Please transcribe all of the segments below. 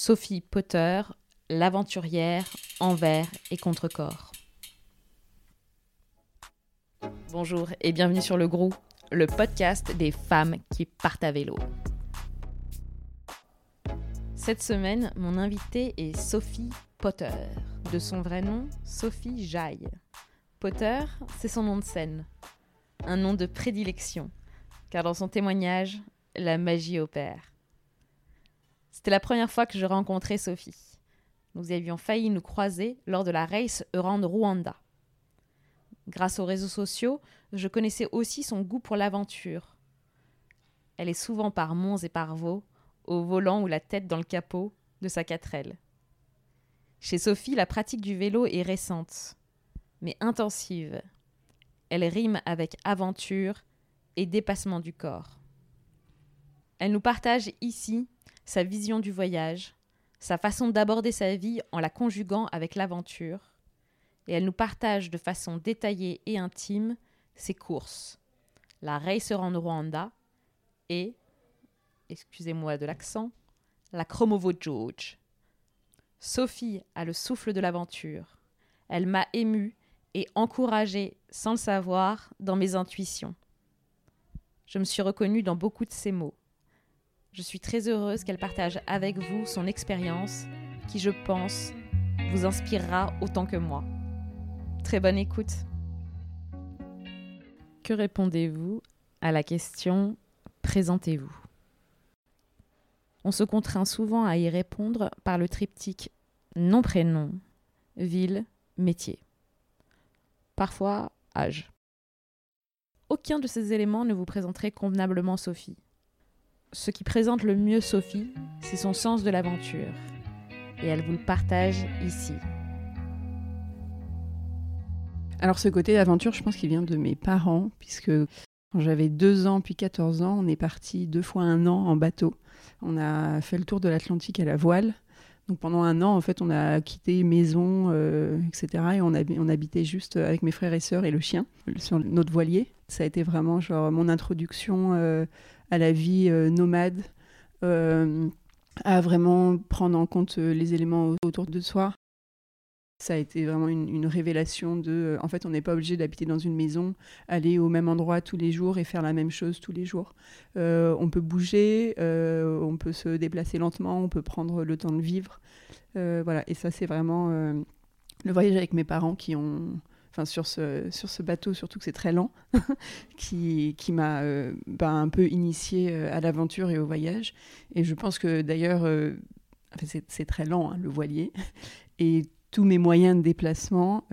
Sophie Potter, l'aventurière envers et contre corps. Bonjour et bienvenue sur Le Grou, le podcast des femmes qui partent à vélo. Cette semaine, mon invitée est Sophie Potter, de son vrai nom Sophie Jaille. Potter, c'est son nom de scène, un nom de prédilection, car dans son témoignage, la magie opère. C'était la première fois que je rencontrais Sophie. Nous avions failli nous croiser lors de la Race Rwanda. Grâce aux réseaux sociaux, je connaissais aussi son goût pour l'aventure. Elle est souvent par monts et par vaux, au volant ou la tête dans le capot de sa quatrelle. Chez Sophie, la pratique du vélo est récente, mais intensive. Elle rime avec aventure et dépassement du corps. Elle nous partage ici sa vision du voyage, sa façon d'aborder sa vie en la conjuguant avec l'aventure, et elle nous partage de façon détaillée et intime ses courses, la Racer en Rwanda et, excusez-moi de l'accent, la Chromovo George. Sophie a le souffle de l'aventure. Elle m'a émue et encouragée, sans le savoir, dans mes intuitions. Je me suis reconnue dans beaucoup de ses mots. Je suis très heureuse qu'elle partage avec vous son expérience qui, je pense, vous inspirera autant que moi. Très bonne écoute. Que répondez-vous à la question Présentez-vous On se contraint souvent à y répondre par le triptyque nom-prénom, ville, métier. Parfois, âge. Aucun de ces éléments ne vous présenterait convenablement Sophie ce qui présente le mieux Sophie, c'est son sens de l'aventure. Et elle vous le partage ici. Alors ce côté d'aventure, je pense qu'il vient de mes parents, puisque quand j'avais deux ans puis 14 ans, on est parti deux fois un an en bateau. On a fait le tour de l'Atlantique à la voile. Donc pendant un an, en fait, on a quitté maison, euh, etc. Et on, on habitait juste avec mes frères et sœurs et le chien sur notre voilier. Ça a été vraiment genre mon introduction euh, à la vie euh, nomade, euh, à vraiment prendre en compte euh, les éléments autour de soi. Ça a été vraiment une, révélation de, en fait, on n'est pas obligé d'habiter dans une maison, aller au même endroit tous les jours et faire la même chose tous les jours. on peut bouger, on peut se déplacer lentement, on peut prendre le temps de vivre. voilà, et ça, c'est vraiment le voyage avec mes parents qui ont, sur ce, sur ce bateau, surtout que c'est très lent, qui, qui m'a euh, bah, un peu initié euh, à l'aventure et au voyage. Et je pense que d'ailleurs, euh, c'est très lent, hein, le voilier. Et tous mes moyens de déplacement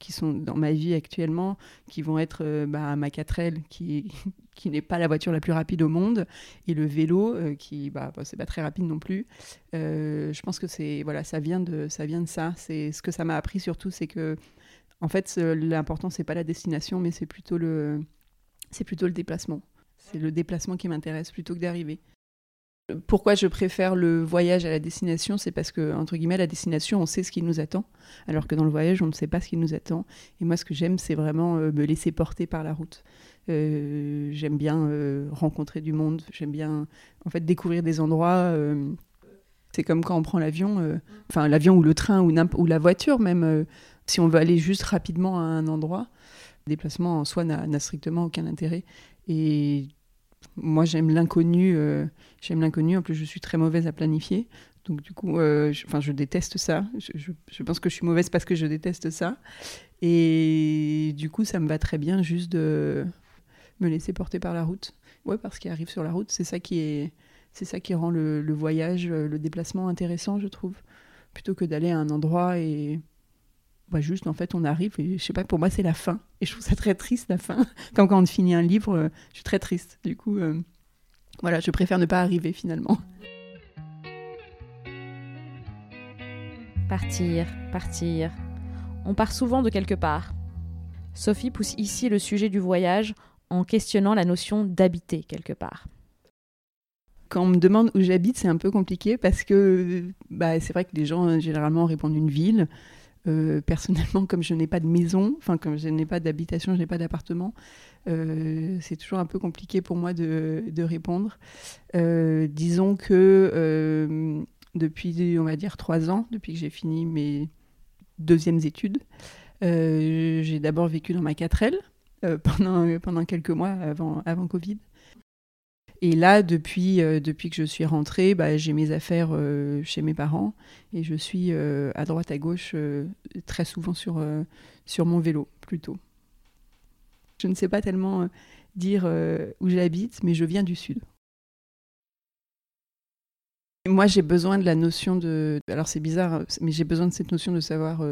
qui sont dans ma vie actuellement, qui vont être bah, ma 4L, qui, qui n'est pas la voiture la plus rapide au monde, et le vélo, qui, bah, c'est pas très rapide non plus. je pense que c'est voilà, ça vient de ça vient de ça. Ce que ça m'a appris surtout, c'est que en fait, l'important, c'est pas la destination, mais c'est plutôt le, c'est plutôt le déplacement. C'est le déplacement qui m'intéresse plutôt que d'arriver. Pourquoi je préfère le voyage à la destination C'est parce que, entre guillemets, la destination, on sait ce qui nous attend, alors que dans le voyage, on ne sait pas ce qui nous attend. Et moi, ce que j'aime, c'est vraiment euh, me laisser porter par la route. Euh, j'aime bien euh, rencontrer du monde, j'aime bien, en fait, découvrir des endroits. c'est comme quand on prend l'avion, enfin l'avion ou le train ou, ou la voiture même si on veut aller juste rapidement à un endroit, le déplacement en soi n'a strictement aucun intérêt. Et moi, j'aime l'inconnu. Euh, j'aime l'inconnu. En plus, je suis très mauvaise à planifier. Donc, du coup, euh, je, enfin, je déteste ça. Je, pense que je suis mauvaise parce que je déteste ça. Et du coup, ça me va très bien juste de me laisser porter par la route. Ouais, parce qu'il arrive sur la route, c'est ça qui est, c'est ça qui rend le, le, voyage, le déplacement intéressant, je trouve, plutôt que d'aller à un endroit et bah, juste en fait on arrive et je sais pas pour moi c'est la fin. Et je trouve ça très triste la fin. Comme quand on finit un livre euh, je suis très triste. Du coup euh, voilà je préfère ne pas arriver finalement. Partir partir. On part souvent de quelque part. Sophie pousse ici le sujet du voyage en questionnant la notion d'habiter quelque part. Quand on me demande où j'habite, c'est un peu compliqué parce que bah, c'est vrai que les gens généralement répondent une ville. Euh, personnellement, comme je n'ai pas de maison, enfin comme je n'ai pas d'habitation, je n'ai pas d'appartement, euh, c'est toujours un peu compliqué pour moi de, répondre. Euh, disons que depuis, on va dire, trois ans, depuis que j'ai fini mes deuxièmes études. j'ai d'abord vécu dans ma 4L pendant, pendant quelques mois avant, avant Covid. Et là, depuis, euh, depuis que je suis rentrée, bah, j'ai mes affaires euh, chez mes parents et je suis euh, à droite, à gauche, très souvent sur, sur mon vélo, plutôt. Je ne sais pas tellement dire où j'habite, mais je viens du sud. Moi, j'ai besoin de la notion de... Alors c'est bizarre, mais j'ai besoin de cette notion de savoir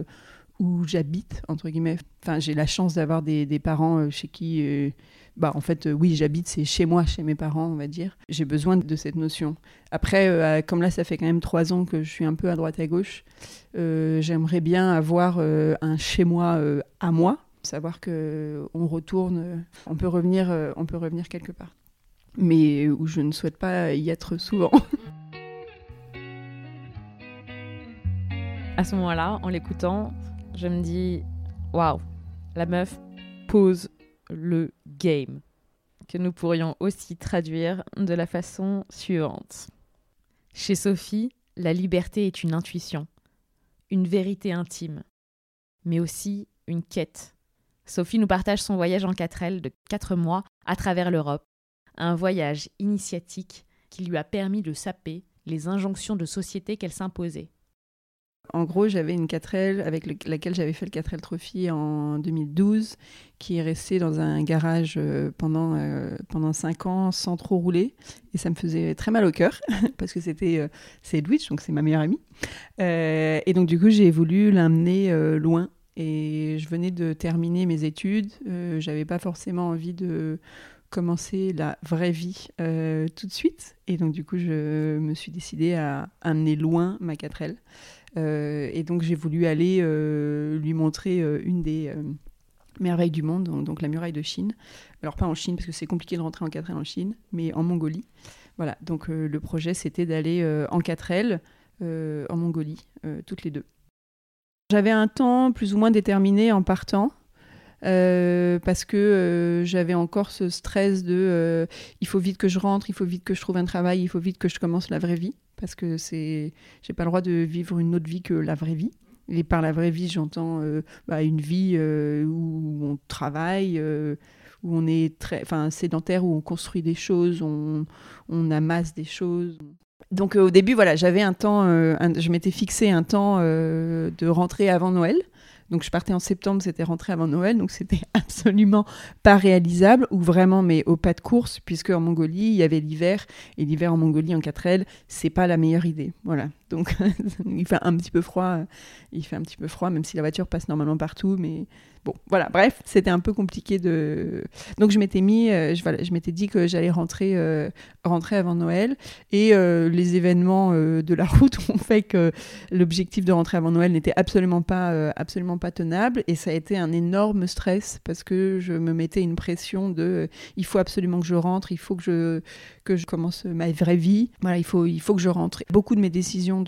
où j'habite, entre guillemets. Enfin, j'ai la chance d'avoir des, parents chez qui bah, en fait, euh, oui, j'habite, c'est chez moi, chez mes parents, on va dire. J'ai besoin de cette notion. Après, euh, comme là, ça fait quand même trois ans que je suis un peu à droite à gauche, euh, j'aimerais bien avoir un chez moi à moi, savoir que on retourne, on peut revenir, on peut revenir quelque part, mais où je ne souhaite pas y être souvent. À ce moment-là, en l'écoutant, je me dis, waouh, la meuf pose le game, que nous pourrions aussi traduire de la façon suivante. Chez Sophie, la liberté est une intuition, une vérité intime, mais aussi une quête. Sophie nous partage son voyage en 4L de 4 mois à travers l'Europe, un voyage initiatique qui lui a permis de saper les injonctions de société qu'elle s'imposait. En gros, j'avais une 4L avec laquelle j'avais fait le 4L Trophy en 2012, qui est restée dans un garage euh, pendant, euh, pendant 5 ans sans trop rouler. Et ça me faisait très mal au cœur, parce que c'était euh, c'est donc c'est ma meilleure amie. et donc, du coup, j'ai voulu l'amener loin. Et je venais de terminer mes études. j'avais pas forcément envie de commencer la vraie vie tout de suite. Et donc, du coup, je me suis décidée à amener loin ma 4L. Euh, et donc j'ai voulu aller euh, lui montrer euh, une des merveilles du monde, donc, la muraille de Chine. Alors pas en Chine parce que c'est compliqué de rentrer en 4L en Chine, mais en Mongolie. Voilà, donc le projet c'était d'aller en 4L en Mongolie, toutes les deux. J'avais un temps plus ou moins déterminé en partant. Parce que j'avais encore ce stress de il faut vite que je rentre, il faut vite que je trouve un travail, il faut vite que je commence la vraie vie parce que c'est, j'ai pas le droit de vivre une autre vie que la vraie vie. Et par la vraie vie, j'entends euh, bah, une vie euh, où on travaille, euh, où on est très, sédentaire, où on construit des choses, on, on amasse des choses. Donc au début, voilà, j'avais un temps, je m'étais fixé un temps de rentrer avant Noël. Donc je partais en septembre, c'était rentré avant Noël, donc c'était absolument pas réalisable, ou vraiment, mais au pas de course, puisque en Mongolie, il y avait l'hiver, et l'hiver en Mongolie en 4L, c'est pas la meilleure idée. Voilà. Donc il fait un petit peu froid, il fait un petit peu froid, même si la voiture passe normalement partout, mais Bon, voilà, bref, c'était un peu compliqué de. Donc je m'étais mis, euh, je, voilà, je m'étais dit que j'allais rentrer, euh, rentrer avant Noël, et euh, les événements de la route ont fait que l'objectif de rentrer avant Noël n'était absolument pas, absolument pas tenable, et ça a été un énorme stress parce que je me mettais une pression de, il faut absolument que je rentre, il faut que je que je commence ma vraie vie, voilà, il faut, il faut que je rentre. Beaucoup de mes décisions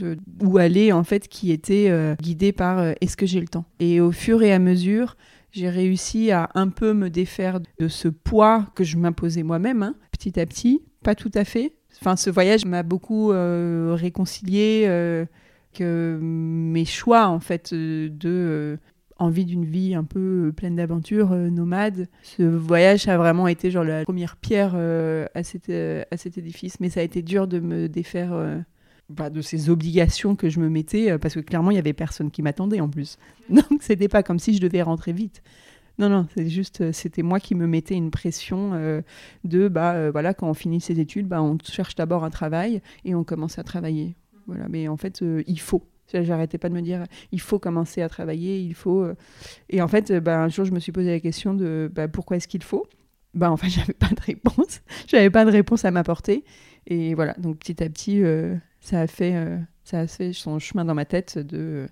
où aller en fait qui étaient guidées par est-ce que j'ai le temps, et au fur et à mesure j'ai réussi à un peu me défaire de ce poids que je m'imposais moi-même, hein, petit à petit. Pas tout à fait. Enfin, ce voyage m'a beaucoup euh, réconcilié euh, que mes choix, en fait, euh, de envie d'une vie un peu pleine d'aventures, nomade. Ce voyage a vraiment été genre la première pierre à, cet, à cet édifice, mais ça a été dur de me défaire bah, de ces obligations que je me mettais, euh, parce que clairement, il y avait personne qui m'attendait en plus. Donc, c'était pas comme si je devais rentrer vite. Non, non, c'est juste, euh, c'était moi qui me mettais une pression euh, de, bah, voilà, quand on finit ses études, bah, on cherche d'abord un travail et on commence à travailler. Voilà, mais en fait, il faut. J'arrêtais pas de me dire, il faut commencer à travailler, il faut. Et en fait, bah, un jour, je me suis posé la question de, bah, pourquoi est-ce qu'il faut? Bah, en fait, j'avais pas de réponse. j'avais pas de réponse à m'apporter. Et voilà, donc petit à petit, ça a fait, euh, ça a fait son chemin dans ma tête de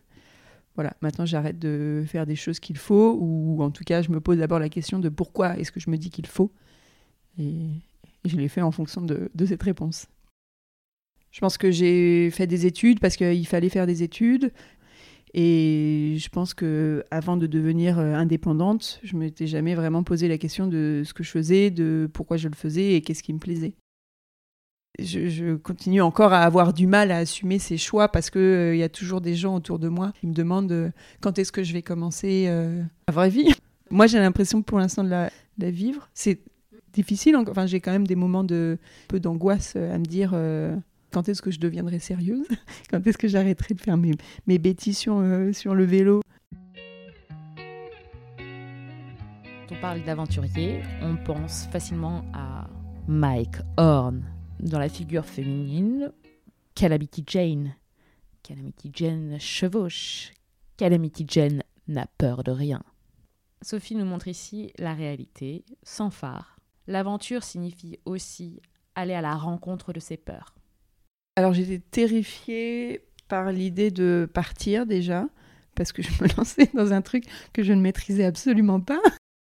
voilà, maintenant j'arrête de faire des choses qu'il faut, ou en tout cas je me pose d'abord la question de pourquoi est-ce que je me dis qu'il faut, et, je l'ai fait en fonction de, de, cette réponse. Je pense que j'ai fait des études parce qu'il fallait faire des études, et je pense que avant de devenir euh, indépendante, je m'étais jamais vraiment posé la question de ce que je faisais, de pourquoi je le faisais et qu'est-ce qui me plaisait je, continue encore à avoir du mal à assumer ces choix parce qu'il il y a toujours des gens autour de moi qui me demandent quand est-ce que je vais commencer la vraie vie. Moi, j'ai l'impression pour l'instant de la, vivre. C'est difficile. Enfin, j'ai quand même des moments de peu d'angoisse à me dire quand est-ce que je deviendrai sérieuse? Quand est-ce que j'arrêterai de faire mes, bêtises sur le vélo? Quand on parle d'aventurier, on pense facilement à Mike Horn dans la figure féminine, Calamity Jane. Calamity Jane chevauche. Calamity Jane n'a peur de rien. Sophie nous montre ici la réalité, sans phare. L'aventure signifie aussi aller à la rencontre de ses peurs. Alors j'étais terrifiée par l'idée de partir déjà, parce que je me lançais dans un truc que je ne maîtrisais absolument pas.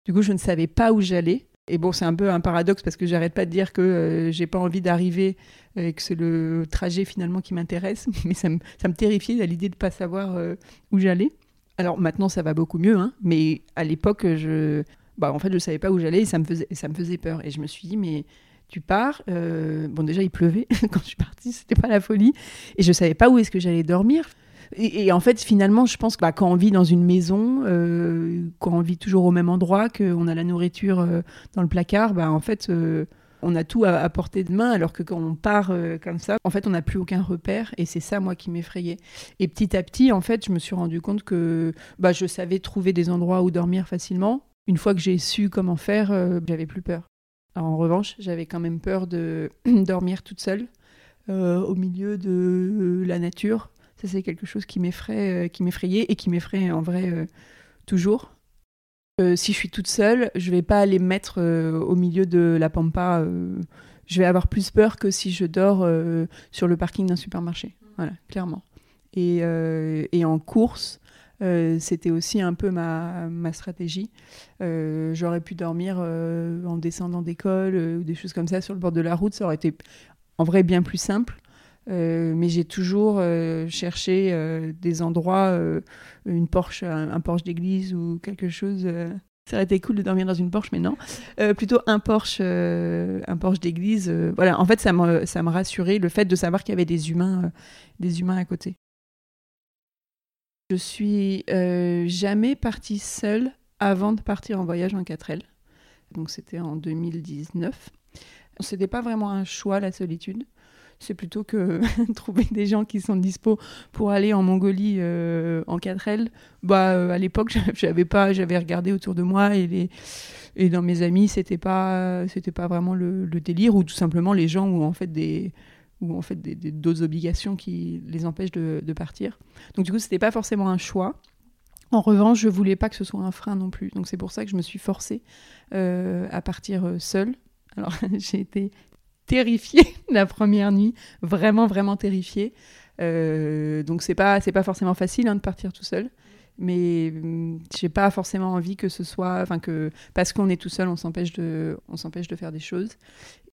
Du coup, je ne savais pas où j'allais. Et bon, c'est un peu un paradoxe parce que j'arrête pas de dire que euh, j'ai pas envie d'arriver et que c'est le trajet finalement qui m'intéresse, mais ça me, ça me terrifiait à l'idée de pas savoir euh, où j'allais. Alors maintenant, ça va beaucoup mieux, hein, mais à l'époque, je, bah, en fait, je savais pas où j'allais et ça me faisait, ça me faisait peur. Et je me suis dit, mais tu pars. Euh, bon, déjà, il pleuvait quand je suis partie, c'était pas la folie. Et je savais pas où est-ce que j'allais dormir. Et, en fait, finalement, je pense que bah, quand on vit dans une maison, euh, quand on vit toujours au même endroit, qu'on a la nourriture euh, dans le placard, bah, en fait, euh, on a tout à, portée de main, alors que quand on part comme ça, en fait, on n'a plus aucun repère. Et c'est ça, moi, qui m'effrayait. Et petit à petit, en fait, je me suis rendu compte que bah, je savais trouver des endroits où dormir facilement. Une fois que j'ai su comment faire, j'avais plus peur. en revanche, j'avais quand même peur de dormir toute seule au milieu de la nature c'est quelque chose qui m'effraie, euh, qui m'effrayait et qui m'effraie en vrai euh, toujours. Euh, si je suis toute seule, je vais pas aller me mettre au milieu de la pampa. je vais avoir plus peur que si je dors sur le parking d'un supermarché. Voilà, clairement. Et, et en course, c'était aussi un peu ma, ma stratégie. J'aurais pu dormir en descendant d'école ou des choses comme ça sur le bord de la route. Ça aurait été en vrai bien plus simple. Euh, mais j'ai toujours euh, cherché euh, des endroits, une Porsche, un, Porsche d'église ou quelque chose. ça aurait été cool de dormir dans une Porsche, mais non. plutôt un Porsche, un Porsche d'église. voilà, en fait, ça me, ça me rassurait le fait de savoir qu'il y avait des humains, des humains à côté. Je suis jamais partie seule avant de partir en voyage en 4L. Donc c'était en 2019. C'était pas vraiment un choix la solitude c'est plutôt que trouver des gens qui sont dispo pour aller en Mongolie euh, en 4L. Bah, euh, à l'époque, j'avais pas, j'avais regardé autour de moi et, les, et dans mes amis, c'était pas, c'était pas vraiment le, délire ou tout simplement les gens ont en fait des ou en fait d'autres obligations qui les empêchent de, partir. Donc du coup, c'était pas forcément un choix. En revanche, je voulais pas que ce soit un frein non plus. Donc c'est pour ça que je me suis forcée euh, à partir seule. Alors j'ai été terrifiée la première nuit, vraiment vraiment terrifiée. Euh, donc c'est pas c'est pas forcément facile hein, de partir tout seul, mais hum, j'ai pas forcément envie que ce soit, enfin que parce qu'on est tout seul, on s'empêche de on s'empêche de faire des choses.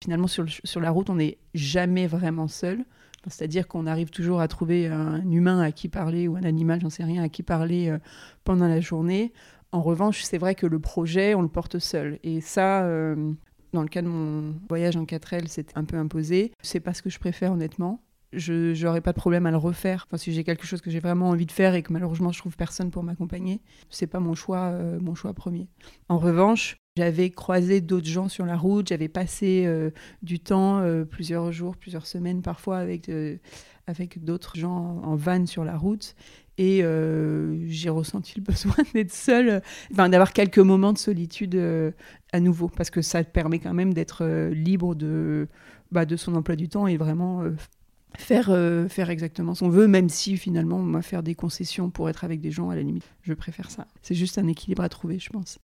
Finalement sur sur la route, on n'est jamais vraiment seul. C'est-à-dire qu'on arrive toujours à trouver un humain à qui parler ou un animal, j'en sais rien, à qui parler euh, pendant la journée. En revanche, c'est vrai que le projet, on le porte seul. Et ça, euh, dans le cas de mon voyage en 4L, c'est un peu imposé. C'est pas ce que je préfère honnêtement. Je n'aurais pas de problème à le refaire. Enfin, si j'ai quelque chose que j'ai vraiment envie de faire et que malheureusement je trouve personne pour m'accompagner, c'est pas mon choix, euh, mon choix premier. En revanche, j'avais croisé d'autres gens sur la route, j'avais passé euh, du temps, euh, plusieurs jours, plusieurs semaines parfois avec, avec d'autres gens en van sur la route. Et j'ai ressenti le besoin d'être seule, enfin, d'avoir quelques moments de solitude à nouveau, parce que ça permet quand même d'être euh, libre de, bah, de son emploi du temps et vraiment euh, faire, euh, faire exactement ce qu'on veut, même si finalement on va faire des concessions pour être avec des gens, à la limite, je préfère ça. C'est juste un équilibre à trouver, je pense.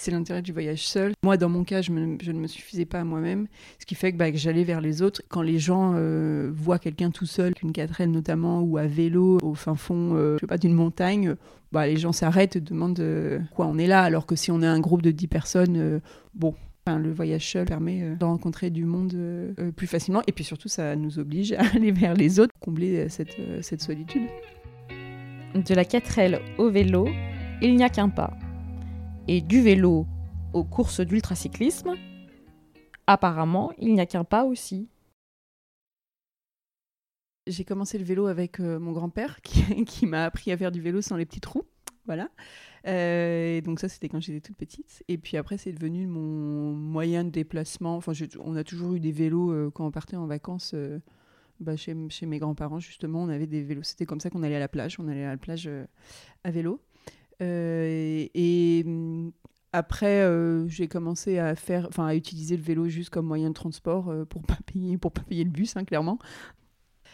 C'est l'intérêt du voyage seul. Moi, dans mon cas, je, ne me suffisais pas à moi-même, ce qui fait que, bah, j'allais vers les autres. Quand les gens voient quelqu'un tout seul, qu'une 4 notamment, ou à vélo, au fin fond, je sais pas, d'une montagne, bah, les gens s'arrêtent et demandent euh, quoi on est là, alors que si on est un groupe de 10 personnes, euh, bon, le voyage seul permet euh, de rencontrer du monde plus facilement, et puis surtout ça nous oblige à aller vers les autres, combler cette, cette solitude. De la 4L au vélo, il n'y a qu'un pas. Et du vélo aux courses d'ultracyclisme, apparemment, il n'y a qu'un pas aussi. J'ai commencé le vélo avec euh, mon grand-père qui, m'a appris à faire du vélo sans les petits trous. Voilà. Euh, et donc ça, c'était quand j'étais toute petite. Et puis après, c'est devenu mon moyen de déplacement. Enfin, on a toujours eu des vélos euh, quand on partait en vacances bah, chez, chez mes grands-parents, justement. On avait des vélos. C'était comme ça qu'on allait à la plage. On allait à la plage à vélo. Euh, et hum, après, euh, j'ai commencé à faire, enfin, à utiliser le vélo juste comme moyen de transport euh, pour pas payer, pour pas payer le bus, hein, clairement.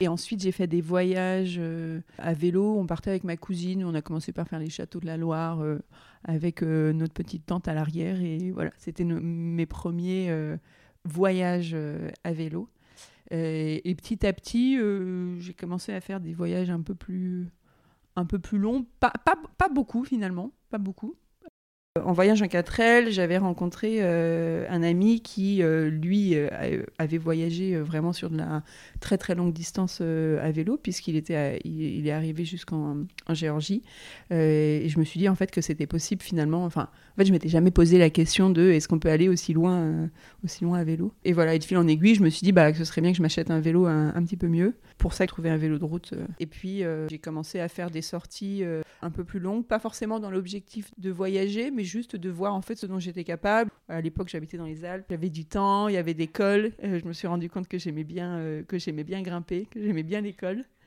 Et ensuite, j'ai fait des voyages à vélo. On partait avec ma cousine. On a commencé par faire les châteaux de la Loire avec notre petite tante à l'arrière. Et voilà, c'était mes premiers voyages à vélo. Et petit à petit, j'ai commencé à faire des voyages un peu plus, un peu plus pas, pas beaucoup finalement, pas beaucoup. En voyage en 4L, j'avais rencontré euh, un ami qui, euh, lui, euh, avait voyagé vraiment sur de la très très longue distance à vélo, puisqu'il était il, est arrivé jusqu'en en Géorgie. Et je me suis dit en fait que c'était possible finalement. Enfin, en fait, je m'étais jamais posé la question de est-ce qu'on peut aller aussi loin, aussi loin à vélo? Et voilà, et de fil en aiguille, je me suis dit bah, que ce serait bien que je m'achète un vélo un, un petit peu mieux. Pour ça, trouvé un vélo de route. Et puis, j'ai commencé à faire des sorties un peu plus longues, pas forcément dans l'objectif de voyager, mais juste de voir en fait ce dont j'étais capable. À l'époque, j'habitais dans les Alpes, j'avais du temps, il y avait des cols. Euh, je me suis rendu compte que j'aimais bien, euh, que j'aimais bien grimper, que j'aimais bien.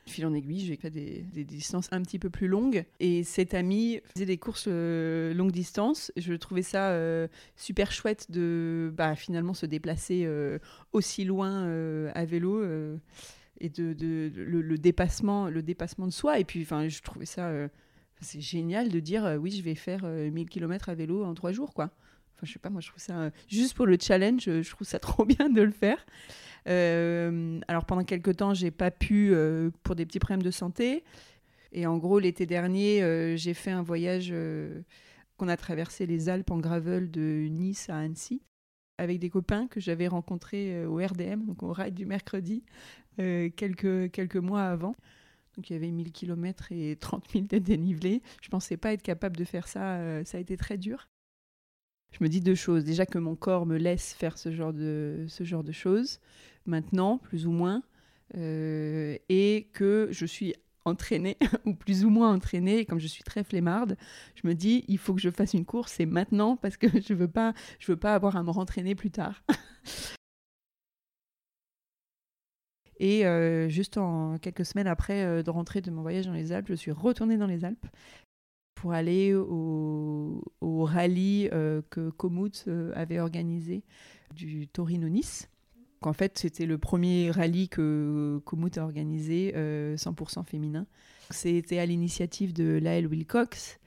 De fil en aiguille, j'ai fait des, des distances un petit peu plus longues. Et cet ami faisait des courses euh, longue distance. Je trouvais ça euh, super chouette de bah, finalement se déplacer euh, aussi loin à vélo. et de, le, le dépassement le dépassement de soi et puis enfin je trouvais ça c'est génial de dire euh, oui je vais faire euh, 1000 km à vélo en trois jours quoi. Enfin je sais pas moi je trouve ça euh, juste pour le challenge euh, je trouve ça trop bien de le faire. Euh, alors pendant quelques temps j'ai pas pu euh, pour des petits problèmes de santé. Et en gros l'été dernier euh, j'ai fait un voyage euh, qu'on a traversé les Alpes en gravel de Nice à Annecy avec des copains que j'avais rencontrés euh, au RDM, donc au ride du mercredi, euh, quelques, quelques mois avant. Donc il y avait 1000 km et 30 000 de dénivelé. Je pensais pas être capable de faire ça, euh, ça a été très dur. Je me dis deux choses. Déjà que mon corps me laisse faire ce genre de, ce genre de choses, maintenant, plus ou moins, euh, et que je suis entraînée, ou plus ou moins entraînée, et comme je suis très flemmarde, je me dis, il faut que je fasse une course, c'est maintenant, parce que je veux pas, je veux pas avoir à me rentraîner plus tard. Et euh, juste en quelques semaines après euh, de rentrer de mon voyage dans les Alpes, je suis retournée dans les Alpes pour aller au, rallye euh, que Komoot avait organisé du Torino-Nice. En fait, c'était le premier rallye que Komoot a organisé, euh, 100% féminin. C'était à l'initiative de Lael Wilcox,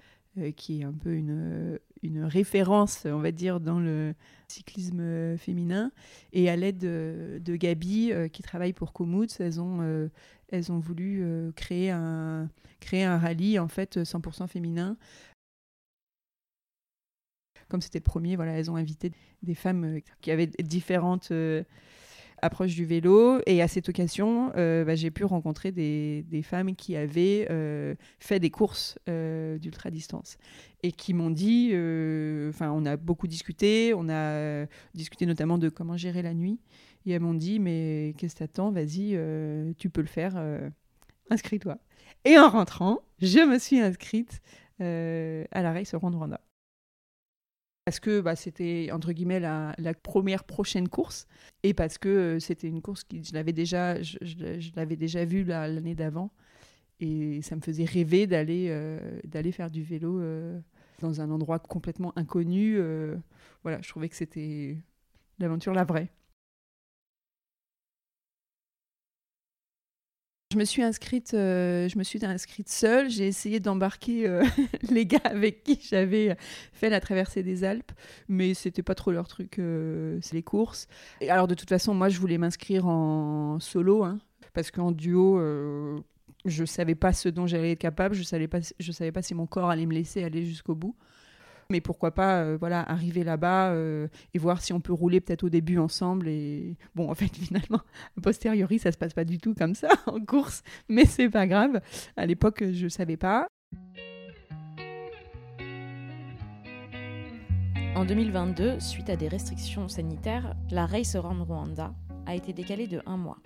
qui est un peu une, une référence, on va dire, dans le cyclisme euh, féminin. Et à l'aide de, de Gabi, euh, qui travaille pour Komoot, elles ont, euh, elles ont voulu euh, créer, un, créer un rallye, en fait, 100% féminin. Comme c'était le premier, voilà, elles ont invité des femmes euh, qui avaient différentes approches du vélo. Et à cette occasion, euh, bah, j'ai pu rencontrer des, femmes qui avaient euh, fait des courses euh, d'ultra-distance et qui m'ont dit, enfin, on a beaucoup discuté, on a discuté notamment de comment gérer la nuit. Et elles m'ont dit, mais qu'est-ce que t'attends? Vas-y, tu peux le faire, inscris-toi. Et en rentrant, je me suis inscrite à la Race Rwanda. Parce que bah, c'était, entre guillemets, la, première prochaine course. Et parce que euh, c'était une course que je l'avais déjà, je, je- l'avais déjà vue la- l'année d'avant. Et ça me faisait rêver d'aller, euh, d'aller faire du vélo euh, dans un endroit complètement inconnu. voilà, je trouvais que c'était l'aventure la vraie. Je me suis inscrite, euh, je me suis inscrite seule. J'ai essayé d'embarquer euh, les gars avec qui j'avais fait la traversée des Alpes, mais c'était pas trop leur truc. euh, c'est les courses. Et alors de toute façon, moi, je voulais m'inscrire en solo, hein, parce qu'en duo, je savais pas ce dont j'allais être capable. Je savais pas, je savais pas si mon corps allait me laisser aller jusqu'au bout. Mais pourquoi pas, euh, voilà, arriver là-bas euh, et voir si on peut rouler peut-être au début ensemble. Et bon, en fait, finalement, a posteriori, ça se passe pas du tout comme ça en course, mais c'est pas grave. À l'époque, je savais pas. En 2022, suite à des restrictions sanitaires, la Race Around Rwanda a été décalée de un mois.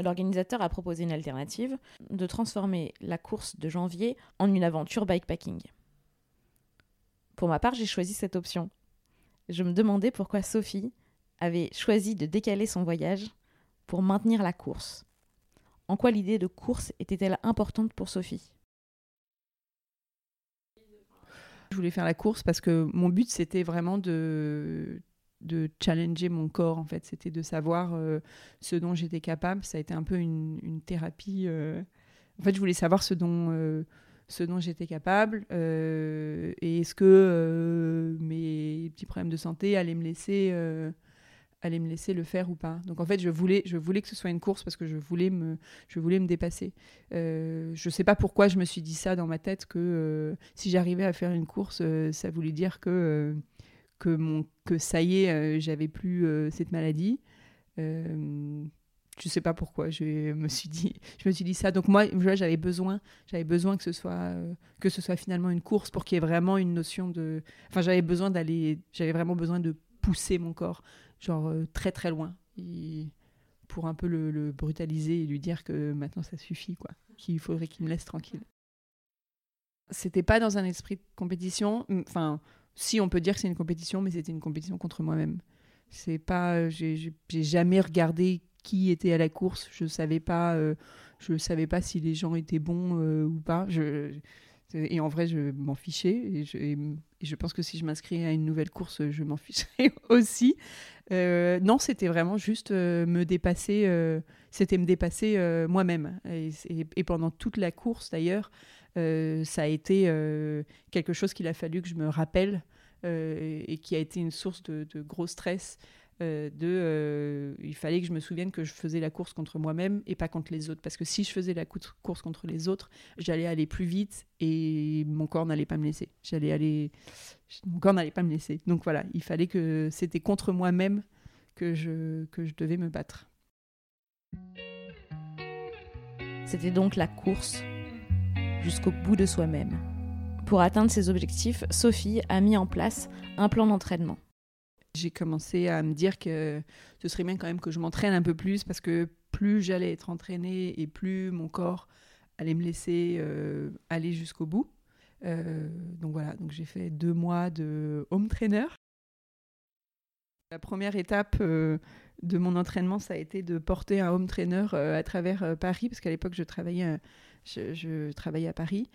l'organisateur a proposé une alternative de transformer la course de janvier en une aventure bikepacking. Pour ma part, j'ai choisi cette option. Je me demandais pourquoi Sophie avait choisi de décaler son voyage pour maintenir la course. En quoi l'idée de course était-elle importante pour Sophie? Je voulais faire la course parce que mon but c'était vraiment de de challenger mon corps en fait c'était de savoir euh, ce dont j'étais capable ça a été un peu une, thérapie euh. en fait je voulais savoir ce dont euh, ce dont j'étais capable et est-ce que mes petits problèmes de santé allaient me laisser allaient me laisser le faire ou pas donc en fait je voulais je voulais que ce soit une course parce que je voulais me je voulais me dépasser je sais pas pourquoi je me suis dit ça dans ma tête que si j'arrivais à faire une course ça voulait dire que que, mon, que ça y est, euh, j'avais plus euh, cette maladie. Euh, je sais pas pourquoi je me suis dit je me suis dit ça. Donc moi j'avais besoin j'avais besoin que ce soit que ce soit finalement une course pour qu'il y ait vraiment une notion de enfin j'avais besoin d'aller j'avais vraiment besoin de pousser mon corps genre très très loin. Pour un peu le, le, brutaliser et lui dire que maintenant ça suffit quoi qu'il faudrait qu'il me laisse tranquille. C'était pas dans un esprit de compétition. Enfin si on peut dire que c'est une compétition, mais c'était une compétition contre moi-même. C'est pas, euh, j'ai jamais regardé qui était à la course. Je savais pas, euh, je savais pas si les gens étaient bons euh, ou pas. Et en vrai, je m'en fichais. Et je, pense que si je m'inscrivais à une nouvelle course, je m'en ficherais aussi. non, c'était vraiment juste me dépasser. c'était me dépasser moi-même. Et, pendant toute la course, d'ailleurs, euh, ça a été euh, quelque chose qu'il a fallu que je me rappelle euh, et qui a été une source de, gros stress. De, il fallait que je me souvienne que je faisais la course contre moi-même et pas contre les autres. Parce que si je faisais la course contre les autres, j'allais aller plus vite et mon corps n'allait pas me laisser. Mon corps n'allait pas me laisser. Donc voilà, il fallait que c'était contre moi-même que je, que je devais me battre. C'était donc la course jusqu'au bout de soi-même. Pour atteindre ses objectifs, Sophie a mis en place un plan d'entraînement. J'ai commencé à me dire que ce serait bien quand même que je m'entraîne un peu plus parce que plus j'allais être entraînée et plus mon corps allait me laisser euh, aller jusqu'au bout. Euh, donc voilà, donc j'ai fait deux mois de home trainer. La première étape euh, de mon entraînement, ça a été de porter un home trainer à travers Paris, parce qu'à l'époque, je travaillais je, travaillais à Paris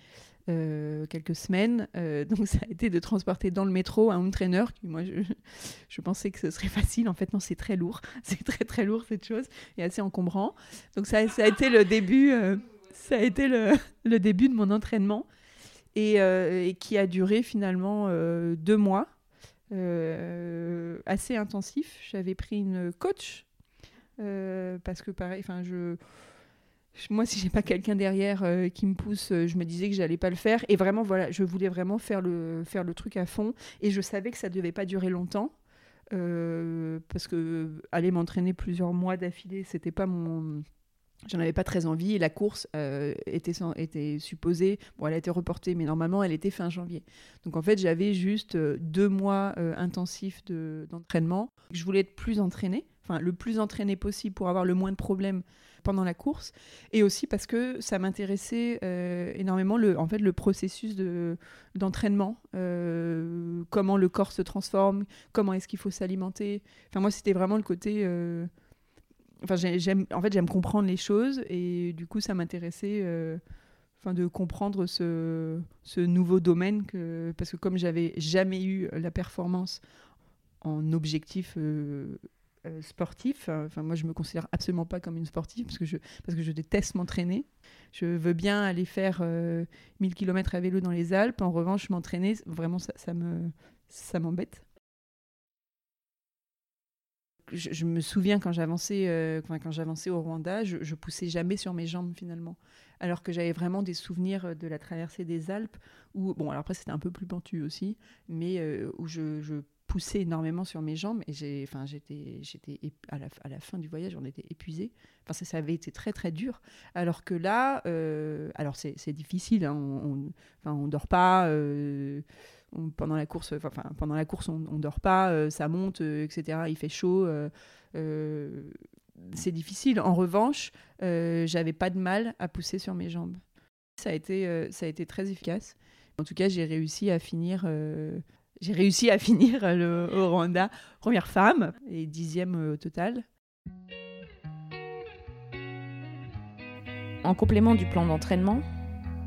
euh, quelques semaines, euh, donc ça a été de transporter dans le métro un home trainer. Qui, moi, je, pensais que ce serait facile. En fait, non, c'est très lourd. C'est très très lourd cette chose et assez encombrant. Donc ça, a été le début. Euh, ça a été le, début de mon entraînement et, et qui a duré finalement deux mois, assez intensif. J'avais pris une coach parce que pareil, enfin je moi, si j'ai pas quelqu'un derrière euh, qui me pousse, euh, je me disais que j'allais pas le faire. Et vraiment, voilà, je voulais vraiment faire le, faire le truc à fond. Et je savais que ça devait pas durer longtemps. Euh, parce que aller m'entraîner plusieurs mois d'affilée, c'était pas mon. J'en avais pas très envie. Et la course était, était supposée. Bon, elle a été reportée, mais normalement, elle était fin janvier. Donc en fait, j'avais juste deux mois intensifs d'entraînement. je voulais être plus entraînée, enfin le plus entraînée possible pour avoir le moins de problèmes pendant la course, et aussi parce que ça m'intéressait euh, énormément le, en fait, le processus de, d'entraînement, euh, comment le corps se transforme, comment est-ce qu'il faut s'alimenter. Enfin, moi, c'était vraiment le côté... Euh, enfin, j'aime, en fait, j'aime comprendre les choses, et du coup, ça m'intéressait... Enfin, de comprendre ce, ce nouveau domaine que, parce que comme j'avais jamais eu la performance en objectif euh, sportif. Enfin, moi, je me considère absolument pas comme une sportive parce que je, parce que je déteste m'entraîner. Je veux bien aller faire 1000 euh, km à vélo dans les Alpes. En revanche, m'entraîner, vraiment, ça, me, ça m'embête. Je, me souviens quand j'avançais, euh, quand j'avançais au Rwanda, je, je poussais jamais sur mes jambes finalement, alors que j'avais vraiment des souvenirs de la traversée des Alpes où, bon, alors après c'était un peu plus pentu aussi, mais où je, je poussé énormément sur mes jambes et j'ai, enfin, j'étais, j'étais à la, à la fin du voyage, on était épuisé. Enfin, ça, ça, avait été très très dur. Alors que là, euh, alors c'est, difficile. Hein, on, enfin, on dort pas. Euh, pendant la course, enfin pendant la course, on, on dort pas, euh, ça monte, etc. Il fait chaud c'est difficile. En revanche, j'avais pas de mal à pousser sur mes jambes. Ça a été, ça a été très efficace. En tout cas, j'ai réussi à finir. J'ai réussi à finir le au Rwanda, première femme et dixième euh, au total. En complément du plan d'entraînement,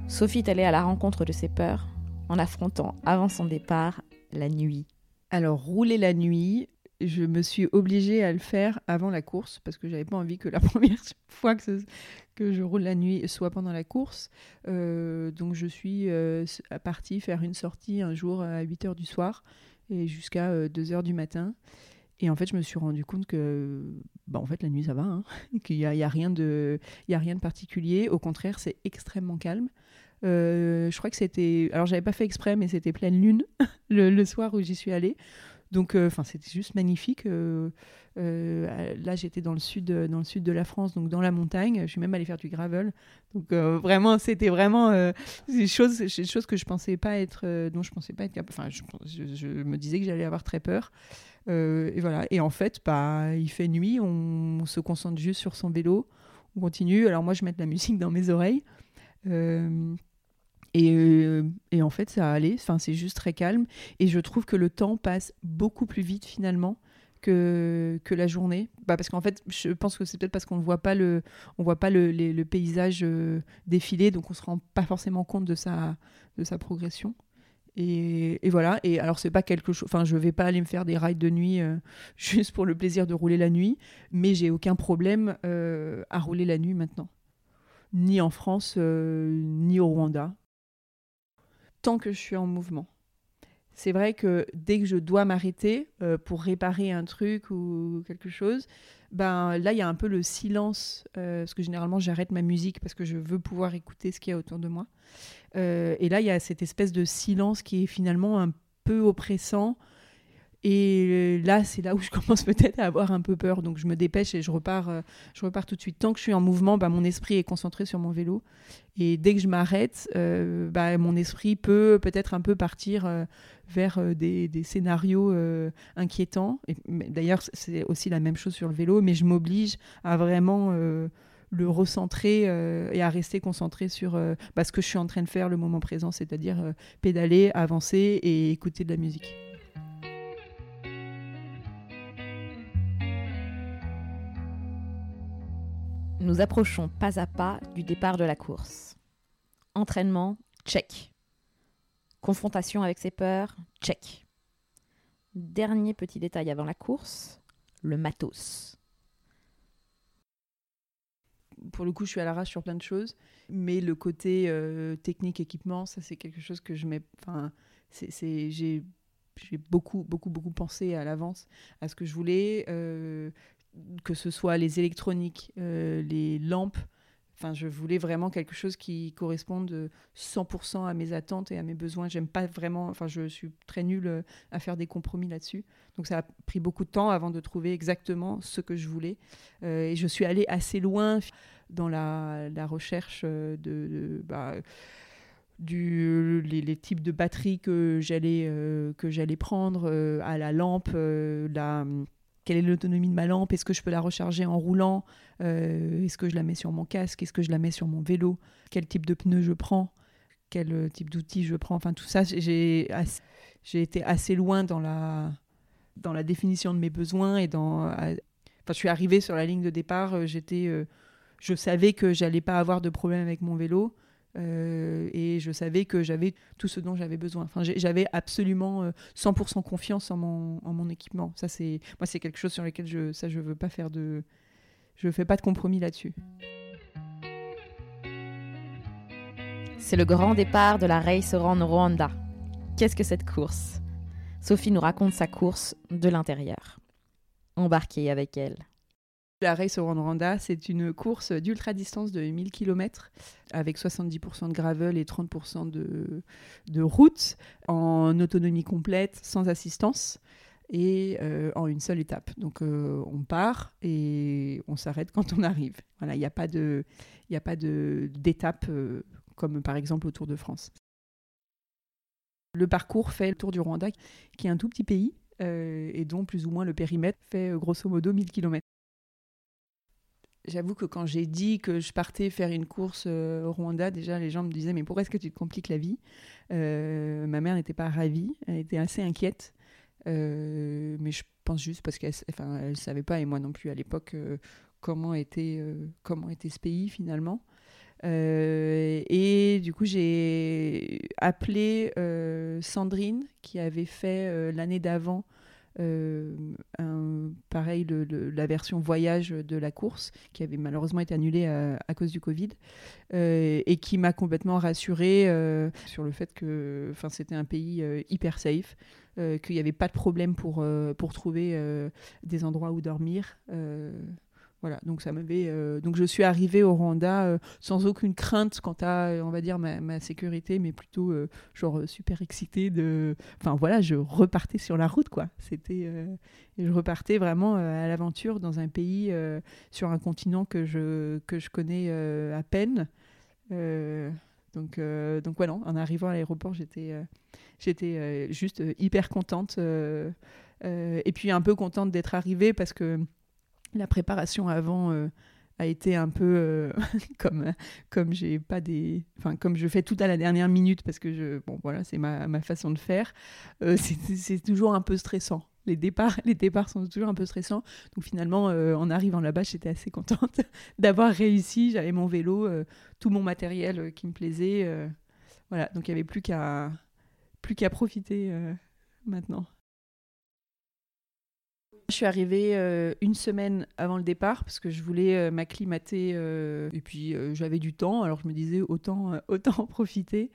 Sophie est allée à la rencontre de ses peurs en affrontant avant son départ la nuit. Alors, rouler la nuit, je me suis obligée à le faire avant la course parce que j'avais pas envie que la première fois que, je roule la nuit soit pendant la course. Euh, donc, je suis euh, partie faire une sortie un jour à 8 h du soir et jusqu'à 2 h du matin. Et en fait, je me suis rendu compte que, bah, en fait, la nuit ça va, hein, qu'il n'y a, y a rien de particulier. Au contraire, c'est extrêmement calme. Euh, je crois que c'était, alors j'avais pas fait exprès, mais c'était pleine lune le, le soir où j'y suis allée. Donc, euh, enfin, c'était juste magnifique. Euh, euh, là, j'étais dans le sud, dans le sud de la France, donc dans la montagne. Je suis même allée faire du gravel. Donc, vraiment, c'était vraiment des choses, des choses que je pensais pas être, dont je pensais pas être capable. Enfin, je, me disais que j'allais avoir très peur. Et voilà. Et en fait, bah, il fait nuit, on se concentre juste sur son vélo, on continue. Alors moi, je mets de la musique dans mes oreilles. Euh, et, en fait, ça allait. Enfin, c'est juste très calme. Et je trouve que le temps passe beaucoup plus vite finalement que, la journée. Bah, parce qu'en fait, je pense que c'est peut-être parce qu'on ne voit pas le, on voit pas le, paysage euh, défiler, donc on se rend pas forcément compte de sa, de sa progression. Et, voilà. Et alors, c'est pas quelque chose. Enfin, je vais pas aller me faire des rides de nuit euh, juste pour le plaisir de rouler la nuit, mais j'ai aucun problème à rouler la nuit maintenant. Ni en France, ni au Rwanda. Tant que je suis en mouvement. C'est vrai que dès que je dois m'arrêter euh, pour réparer un truc ou quelque chose, ben là il y a un peu le silence euh, parce que généralement j'arrête ma musique parce que je veux pouvoir écouter ce qu'il y a autour de moi. Euh, et là il y a cette espèce de silence qui est finalement un peu oppressant. Et là, c'est là où je commence peut-être à avoir un peu peur. Donc, je me dépêche et je repars, euh, je repars tout de suite. Tant que je suis en mouvement, bah, mon esprit est concentré sur mon vélo. Et dès que je m'arrête, euh, bah, mon esprit peut peut-être un peu partir euh, vers des, scénarios inquiétants. D'ailleurs, c'est aussi la même chose sur le vélo, mais je m'oblige à vraiment le recentrer et à rester concentré sur bah, ce que je suis en train de faire le moment présent, c'est-à-dire pédaler, avancer et écouter de la musique. Nous approchons pas à pas du départ de la course. Entraînement, check. Confrontation avec ses peurs, check. Dernier petit détail avant la course, le matos. pour le coup, je suis à l'arrache sur plein de choses, mais le côté euh, technique, équipement, ça c'est quelque chose que je mets. Enfin, j'ai beaucoup, beaucoup, beaucoup pensé à l'avance à ce que je voulais, euh, que ce soit les électroniques, euh, les lampes. Enfin, je voulais vraiment quelque chose qui corresponde euh, 100% à mes attentes et à mes besoins. J'aime pas vraiment. Enfin, je suis très nulle euh, à faire des compromis là-dessus. Donc, ça a pris beaucoup de temps avant de trouver exactement ce que je voulais. Euh, et je suis allée assez loin dans la, recherche euh, de, bah, du, les, types de batteries que j'allais euh, prendre euh, à la lampe, euh, la, quelle est l'autonomie de ma lampe, est-ce que je peux la recharger en roulant, Euh, est-ce que je la mets sur mon casque, est-ce que je la mets sur mon vélo, quel type de pneus je prends, quel euh, type d'outils je prends, enfin tout ça, j'ai été assez loin dans la, dans la définition de mes besoins et dans... à- Enfin, je suis arrivée sur la ligne de départ, euh, j'étais... euh, je savais que j'allais pas avoir de problème avec mon vélo euh, et je savais que j'avais tout ce dont j'avais besoin. Enfin, j'avais absolument euh, 100% confiance en mon, en mon équipement. Ça, c'est moi, c'est quelque chose sur lequel je, ça, je veux pas faire de, je fais pas de compromis là-dessus. C'est le grand départ de la Race Around Rwanda. Qu'est-ce que cette course? Sophie nous raconte sa course de l'intérieur. Embarquée avec elle. La Race au Rwanda, c'est une course d'ultra-distance de 1000 km avec 70% de gravel et 30% de, route en autonomie complète, sans assistance et euh, en une seule étape. Donc euh, on part et on s'arrête quand on arrive. Voilà, il n'y a pas d'étape euh, comme par exemple au Tour de France. Le parcours fait le Tour du Rwanda, qui est un tout petit pays et dont plus ou moins le périmètre fait grosso modo 1000 km. J'avoue que quand j'ai dit que je partais faire une course au Rwanda, déjà les gens me disaient mais pourquoi est-ce que tu te compliques la vie? Ma mère n'était pas ravie, elle était assez inquiète. mais je pense juste parce qu'elle enfin, elle savait pas, et moi non plus à l'époque, comment, était, comment était ce pays finalement. Euh, et du coup, j'ai appelé euh, Sandrine, qui avait fait euh, l'année d'avant pareil, la version voyage de la course, qui avait malheureusement été annulée à, cause du Covid, et qui m'a complètement rassurée sur le fait que c'était un pays hyper safe, qu'il n'y avait pas de problème pour, pour trouver des endroits où dormir. Voilà, donc ça m'avait. Euh, donc je suis arrivée au Rwanda euh, sans aucune crainte quant à, on va dire, ma, sécurité, mais plutôt euh, genre super excitée de. Enfin voilà, je repartais sur la route, quoi. C'était. je repartais vraiment à l'aventure dans un pays, sur un continent que je, que je connais à peine. donc, donc voilà, en arrivant à l'aéroport, j'étais, j'étais juste hyper contente. et puis un peu contente d'être arrivée parce que la préparation avant euh, a été un peu euh, comme comme j'ai pas des enfin comme je fais tout à la dernière minute parce que je bon voilà c'est ma, ma, façon de faire euh, c'est toujours un peu stressant. Les départs les départs sont toujours un peu stressants. Donc finalement en arrivant là-bas j'étais assez contente d'avoir réussi. J'avais mon vélo tout mon matériel qui me plaisait voilà. Donc il y avait plus qu'à plus qu'à profiter maintenant je suis arrivée euh, une semaine avant le départ parce que je voulais euh, m'acclimater euh, et puis j'avais du temps, alors je me disais autant, autant en profiter.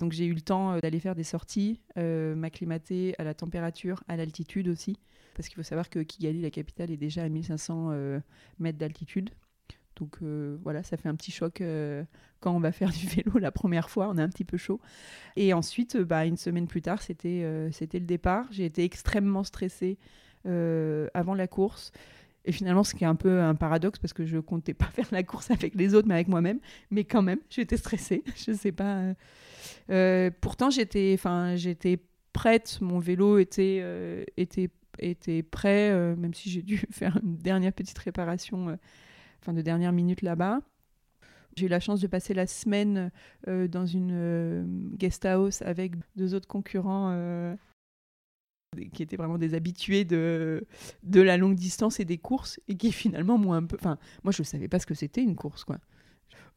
Donc j'ai eu le temps d'aller faire des sorties, m'acclimater à la température, à l'altitude aussi, parce qu'il faut savoir que Kigali, la capitale, est déjà à 1500 mètres d'altitude. Donc voilà, ça fait un petit choc quand on va faire du vélo la première fois, on est un petit peu chaud. Et ensuite, bah, une semaine plus tard, c'était c'était le départ. J'ai été extrêmement stressée euh, avant la course. Et finalement, ce qui est un peu un paradoxe parce que je comptais pas faire la course avec les autres, mais avec moi-même. Mais quand même, j'étais stressée. Je sais pas. Euh, euh, pourtant, j'étais, enfin, j'étais prête. Mon vélo était, était, était prêt, même si j'ai dû faire une dernière petite réparation, enfin de dernière minute là-bas. J'ai eu la chance de passer la semaine dans une guest house avec deux autres concurrents qui étaient vraiment des habitués de, de la longue distance et des courses, et qui finalement m'ont un peu... Enfin, moi, je ne savais pas ce que c'était une course, quoi.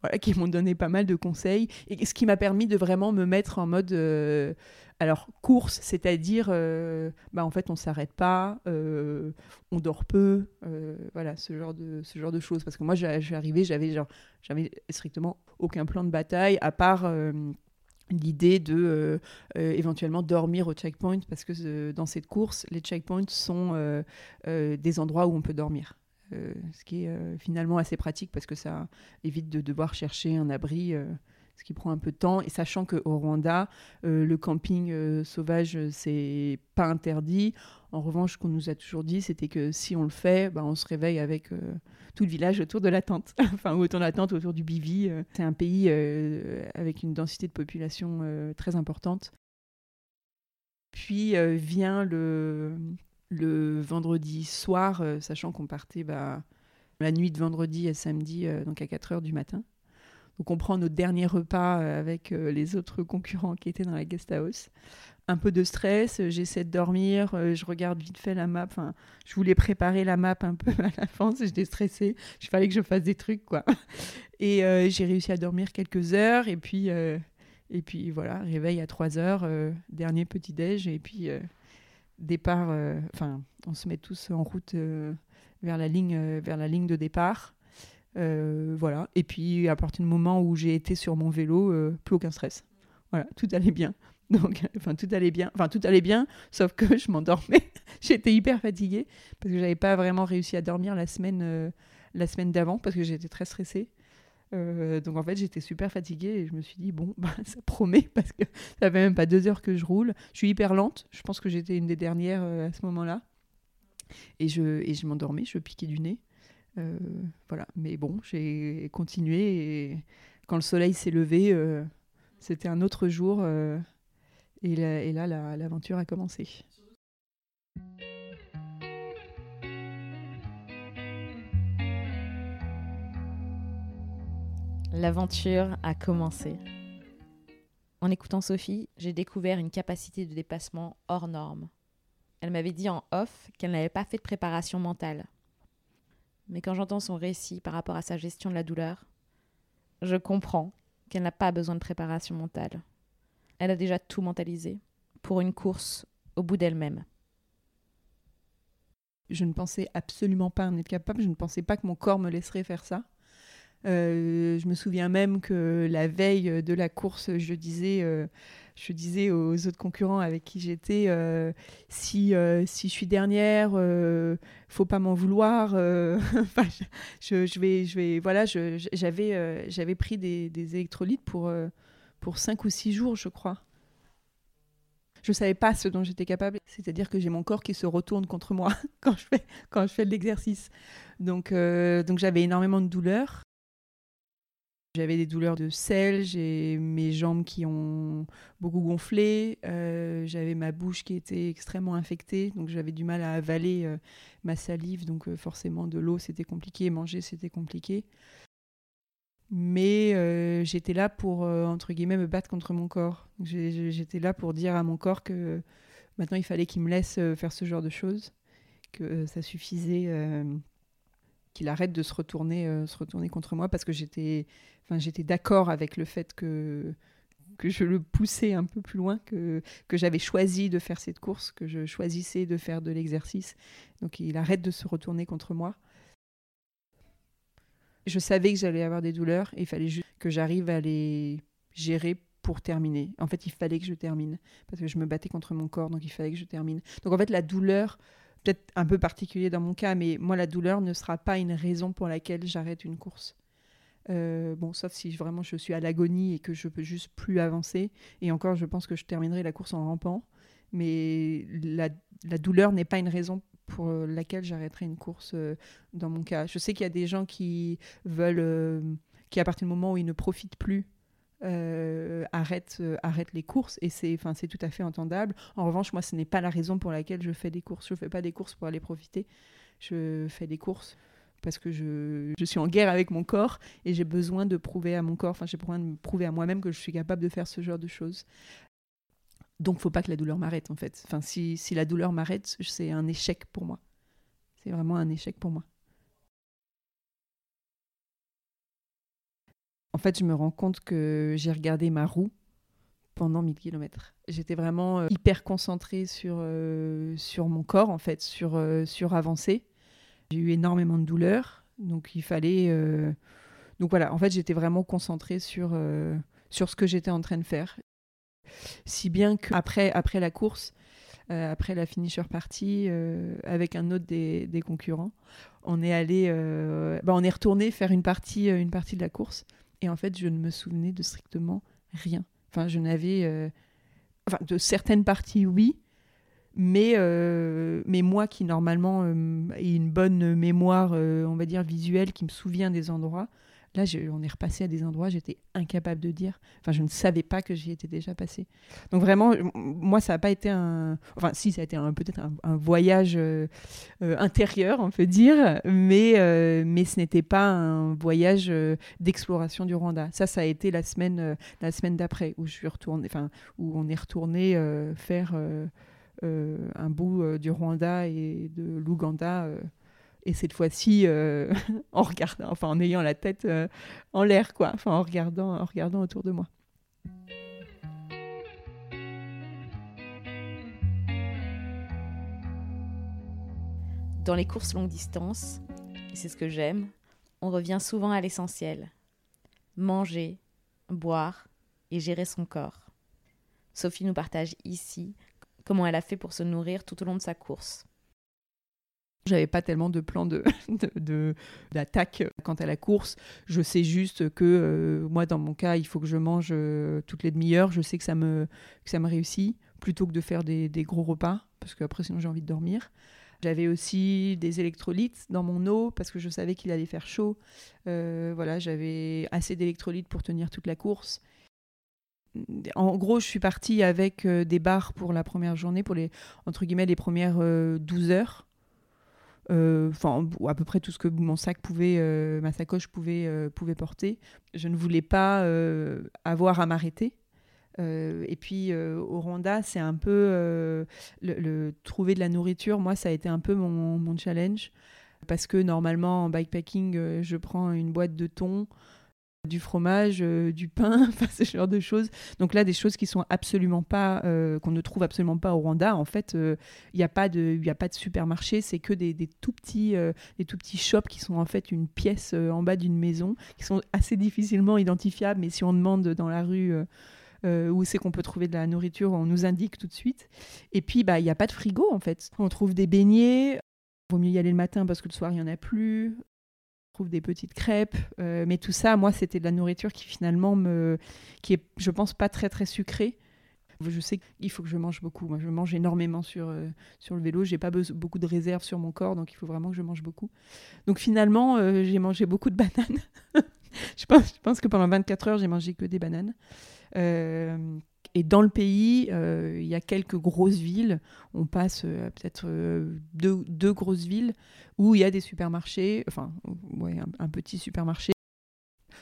Voilà, qui m'ont donné pas mal de conseils, et ce qui m'a permis de vraiment me mettre en mode... Euh, alors, course, c'est-à-dire, euh, bah, en fait, on s'arrête pas, euh, on dort peu, voilà, ce genre, de, ce genre de choses. Parce que moi, arrivée, j'avais genre, j'avais strictement aucun plan de bataille, à part l'idée de euh, euh, éventuellement dormir au checkpoint parce que euh, dans cette course, les checkpoints sont des endroits où on peut dormir. ce qui est finalement assez pratique parce que ça évite de devoir chercher un abri ce qui prend un peu de temps. Et sachant qu'au Rwanda, le camping sauvage, c'est pas interdit. En revanche, ce qu'on nous a toujours dit, c'était que si on le fait, bah, on se réveille avec tout le village autour de la tente, enfin autour de la tente, autour du Bivi. Euh. C'est un pays euh, avec une densité de population euh, très importante. Puis vient le, vendredi soir, sachant qu'on partait bah, la nuit de vendredi à samedi, donc à 4 heures du matin. Donc on prend nos derniers repas avec les autres concurrents qui étaient dans la guest house un peu de stress, euh, j'essaie de dormir, euh, je regarde vite fait la map. Enfin, je voulais préparer la map un peu à l'avance, j'étais stressée. Il fallait que je fasse des trucs, quoi. Et euh, j'ai réussi à dormir quelques heures. Et puis, et puis voilà, réveil à 3 heures, dernier petit déj. Et puis, départ. Enfin, on se met tous en route vers, la ligne, vers la ligne de départ. voilà. Et puis, à partir du moment où j'ai été sur mon vélo, plus aucun stress. Voilà, tout allait bien. Donc, enfin, tout allait bien. Enfin, tout allait bien, sauf que je m'endormais. j'étais hyper fatiguée parce que j'avais pas vraiment réussi à dormir la semaine, euh, semaine d'avant parce que j'étais très stressée. Euh, donc en fait, j'étais super fatiguée et je me suis dit, bon, bah, ça promet parce que ça fait même pas deux heures que je roule. Je suis hyper lente. Je pense que j'étais une des dernières euh, à ce moment-là. Et je, et je m'endormais, je piquais du nez. voilà. Mais bon, j'ai continué et quand le soleil s'est levé, c'était un autre jour. Et, là, l'aventure a commencé. L'aventure a commencé. En écoutant Sophie, j'ai découvert une capacité de dépassement hors norme. Elle m'avait dit en off qu'elle n'avait pas fait de préparation mentale. Mais quand j'entends son récit par rapport à sa gestion de la douleur, je comprends qu'elle n'a pas besoin de préparation mentale. Elle a déjà tout mentalisé pour une course au bout d'elle-même. Je ne pensais absolument pas en être capable, je ne pensais pas que mon corps me laisserait faire ça. Euh, je me souviens même que la veille de la course, je disais, euh, je disais aux autres concurrents avec qui j'étais, euh, si, si je suis dernière, faut pas m'en vouloir. je, vais, je vais, voilà, j'avais, j'avais pris des, électrolytes pour, pour 5 ou 6 jours, je crois. Je savais pas ce dont j'étais capable, c'est-à-dire que j'ai mon corps qui se retourne contre moi quand je fais, quand je fais de l'exercice. Donc, donc j'avais énormément de douleurs. J'avais des douleurs de sel, j'ai mes jambes qui ont beaucoup gonflé, euh, j'avais ma bouche qui était extrêmement infectée, donc j'avais du mal à avaler euh, ma salive, donc euh, forcément de l'eau c'était compliqué, manger c'était compliqué. Mais j'étais là pour, entre guillemets, me battre contre mon corps. J'étais là pour dire à mon corps que maintenant il fallait qu'il me laisse faire ce genre de choses, que ça suffisait qu'il arrête de se retourner, euh, se retourner contre moi parce que j'étais d'accord avec le fait que que je le poussais un peu plus loin, que, que j'avais choisi de faire cette course, que je choisissais de faire de l'exercice. Donc il arrête de se retourner contre moi. Je savais que j'allais avoir des douleurs et il fallait juste que j'arrive à les gérer pour terminer. En fait, il fallait que je termine parce que je me battais contre mon corps, donc il fallait que je termine. Donc en fait, la douleur peut-être un peu particulier dans mon cas, mais moi, la douleur ne sera pas une raison pour laquelle j'arrête une course. Euh, bon, sauf si vraiment je suis à l'agonie et que je peux juste plus avancer. Et encore, je pense que je terminerai la course en rampant. Mais la, douleur n'est pas une raison pour laquelle j'arrêterai une course euh, dans mon cas. Je sais qu'il y a des gens qui veulent, euh, qui à partir du moment où ils ne profitent plus euh, arrête, euh, arrête les courses et c'est enfin c'est tout à fait entendable. En revanche, moi, ce n'est pas la raison pour laquelle je fais des courses. Je fais pas des courses pour aller profiter. Je fais des courses parce que je, je suis en guerre avec mon corps et j'ai besoin de prouver à mon corps, enfin j'ai besoin de prouver à moi-même que je suis capable de faire ce genre de choses. Donc, faut pas que la douleur m'arrête en fait. Enfin, si, si la douleur m'arrête, c'est un échec pour moi. C'est vraiment un échec pour moi. En fait, je me rends compte que j'ai regardé ma roue pendant 1000 km. J'étais vraiment euh, hyper concentrée sur, euh, sur mon corps, en fait, sur, euh, sur avancer. J'ai eu énormément de douleurs, donc il fallait... Donc voilà, en fait, j'étais vraiment concentrée sur, sur ce que j'étais en train de faire. Si bien qu'après après la course, après la finisher party, avec un autre des, des concurrents, on est allé, bah, on est retourné faire une partie, une partie de la course. Et en fait, je ne me souvenais de strictement rien. Enfin, je n'avais. Euh, enfin, de certaines parties, oui. Mais, euh, mais moi qui, normalement, euh, ai une bonne mémoire, on va dire, visuelle, qui me souvient des endroits, Là, on est repassé à des endroits, j'étais incapable de dire. Enfin, je ne savais pas que j'y étais déjà passé. Donc vraiment, moi, ça n'a pas été un... Enfin, si, ça a été peut-être un, voyage euh, euh, intérieur, on peut dire, mais, euh, mais ce n'était pas un voyage d'exploration du Rwanda. Ça, ça a été la semaine, la semaine d'après, où, je suis retournée, enfin, où on est retourné faire un bout du Rwanda et de l'Ouganda et cette fois-ci euh, en regardant, enfin en ayant la tête euh, en l'air, quoi, enfin en regardant, en regardant autour de moi. Dans les courses longue distance, et c'est ce que j'aime, on revient souvent à l'essentiel manger, boire et gérer son corps. Sophie nous partage ici comment elle a fait pour se nourrir tout au long de sa course. J'avais pas tellement de plan de, d'attaque quant à la course. Je sais juste que euh, moi, dans mon cas, il faut que je mange euh, toutes les demi-heures. Je sais que ça me, ça me réussit plutôt que de faire des, gros repas parce qu'après, sinon, j'ai envie de dormir. J'avais aussi des électrolytes dans mon eau parce que je savais qu'il allait faire chaud. Euh, voilà, j'avais assez d'électrolytes pour tenir toute la course. En gros, je suis partie avec des barres pour la première journée, pour les entre guillemets les premières 12 heures enfin à peu près tout ce que mon sac pouvait, ma sacoche pouvait, pouvait porter. Je ne voulais pas avoir à m'arrêter. et puis au Rwanda, c'est un peu le, trouver de la nourriture. Moi, ça a été un peu mon, mon challenge parce que normalement en bikepacking, je prends une boîte de thon, du fromage, euh, du pain, ce genre de choses. Donc là, des choses qui sont absolument pas, euh, qu'on ne trouve absolument pas au Rwanda. En fait, il euh, n'y a pas de, a pas de supermarché, c'est que des, tout petits, des tout petits shops qui sont en fait une pièce en bas d'une maison, qui sont assez difficilement identifiables. Mais si on demande dans la rue. où c'est qu'on peut trouver de la nourriture, on nous indique tout de suite. Et puis, bah, il n'y a pas de frigo en fait. On trouve des beignets, vaut mieux y aller le matin parce que le soir, il n'y en a plus des petites crêpes. Euh, mais tout ça, moi, c'était de la nourriture qui finalement me. qui est, je pense, pas très très sucrée. Je sais qu'il faut que je mange beaucoup. Moi, je mange énormément sur, euh, sur le vélo. J'ai pas beaucoup de réserves sur mon corps, donc il faut vraiment que je mange beaucoup. Donc finalement, euh, j'ai mangé beaucoup de bananes. je, pense, je pense que pendant 24 heures, j'ai mangé que des bananes. Et dans le pays, euh, il y a quelques grosses villes. On passe euh, peut-être euh, deux, grosses villes où il y a des supermarchés, enfin, un, petit supermarché.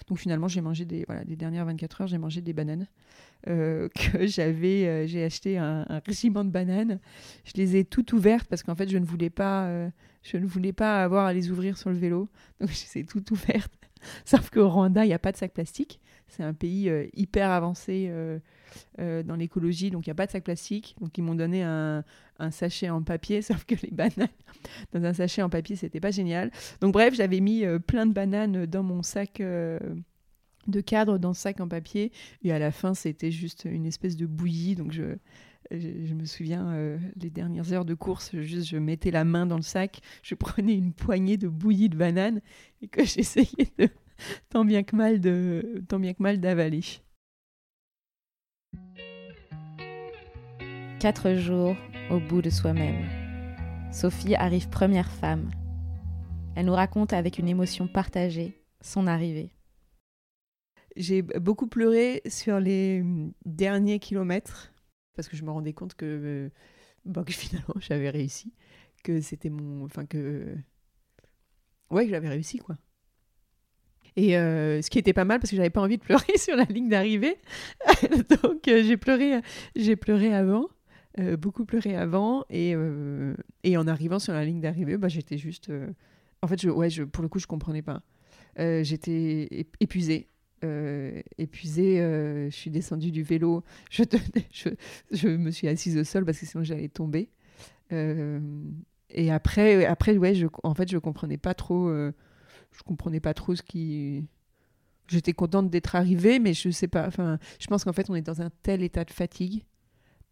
Donc finalement, j'ai mangé des, voilà, des dernières 24 heures, j'ai mangé des bananes que j'avais, j'ai acheté un, régiment de bananes. Je les ai toutes ouvertes parce qu'en fait, je ne voulais pas, je ne voulais pas avoir à les ouvrir sur le vélo. Donc je les ai toutes ouvertes. Sauf qu'au Rwanda, il n'y a pas de sac plastique. C'est un pays hyper avancé euh, dans l'écologie, donc il n'y a pas de sac plastique. Donc ils m'ont donné un, sachet en papier, sauf que les bananes dans un sachet en papier, c'était pas génial. Donc bref, j'avais mis euh, plein de bananes dans mon sac. Euh, de cadre dans ce sac en papier et à la fin c'était juste une espèce de bouillie donc je, me souviens les dernières heures de course je mettais la main dans le sac je prenais une poignée de bouillie de bananes et que j'essayais de tant bien que mal de tant bien que mal d'avaler Quatre jours au bout de soi-même. Sophie arrive première femme. Elle nous raconte avec une émotion partagée son arrivée. J'ai beaucoup pleuré sur les derniers kilomètres parce que je me rendais compte que, bon, que finalement j'avais réussi, que c'était mon, enfin que, ouais, que j'avais réussi quoi. Et euh, ce qui était pas mal parce que j'avais pas envie de pleurer sur la ligne d'arrivée, donc euh, j'ai pleuré, j'ai pleuré avant. Euh, beaucoup pleuré avant et, euh, et, en arrivant sur la ligne d'arrivée, bah, j'étais juste. Euh, en fait, ouais, je, pour le coup, je comprenais pas. j'étais épuisée. épuisée, je suis descendue du vélo, je, je, je, me suis assise au sol parce que sinon j'allais tomber. et après, après ouais, je, en fait, je comprenais pas trop, je comprenais pas trop ce qui. J'étais contente d'être arrivée, mais je sais pas. Enfin, je pense qu'en fait, on est dans un tel état de fatigue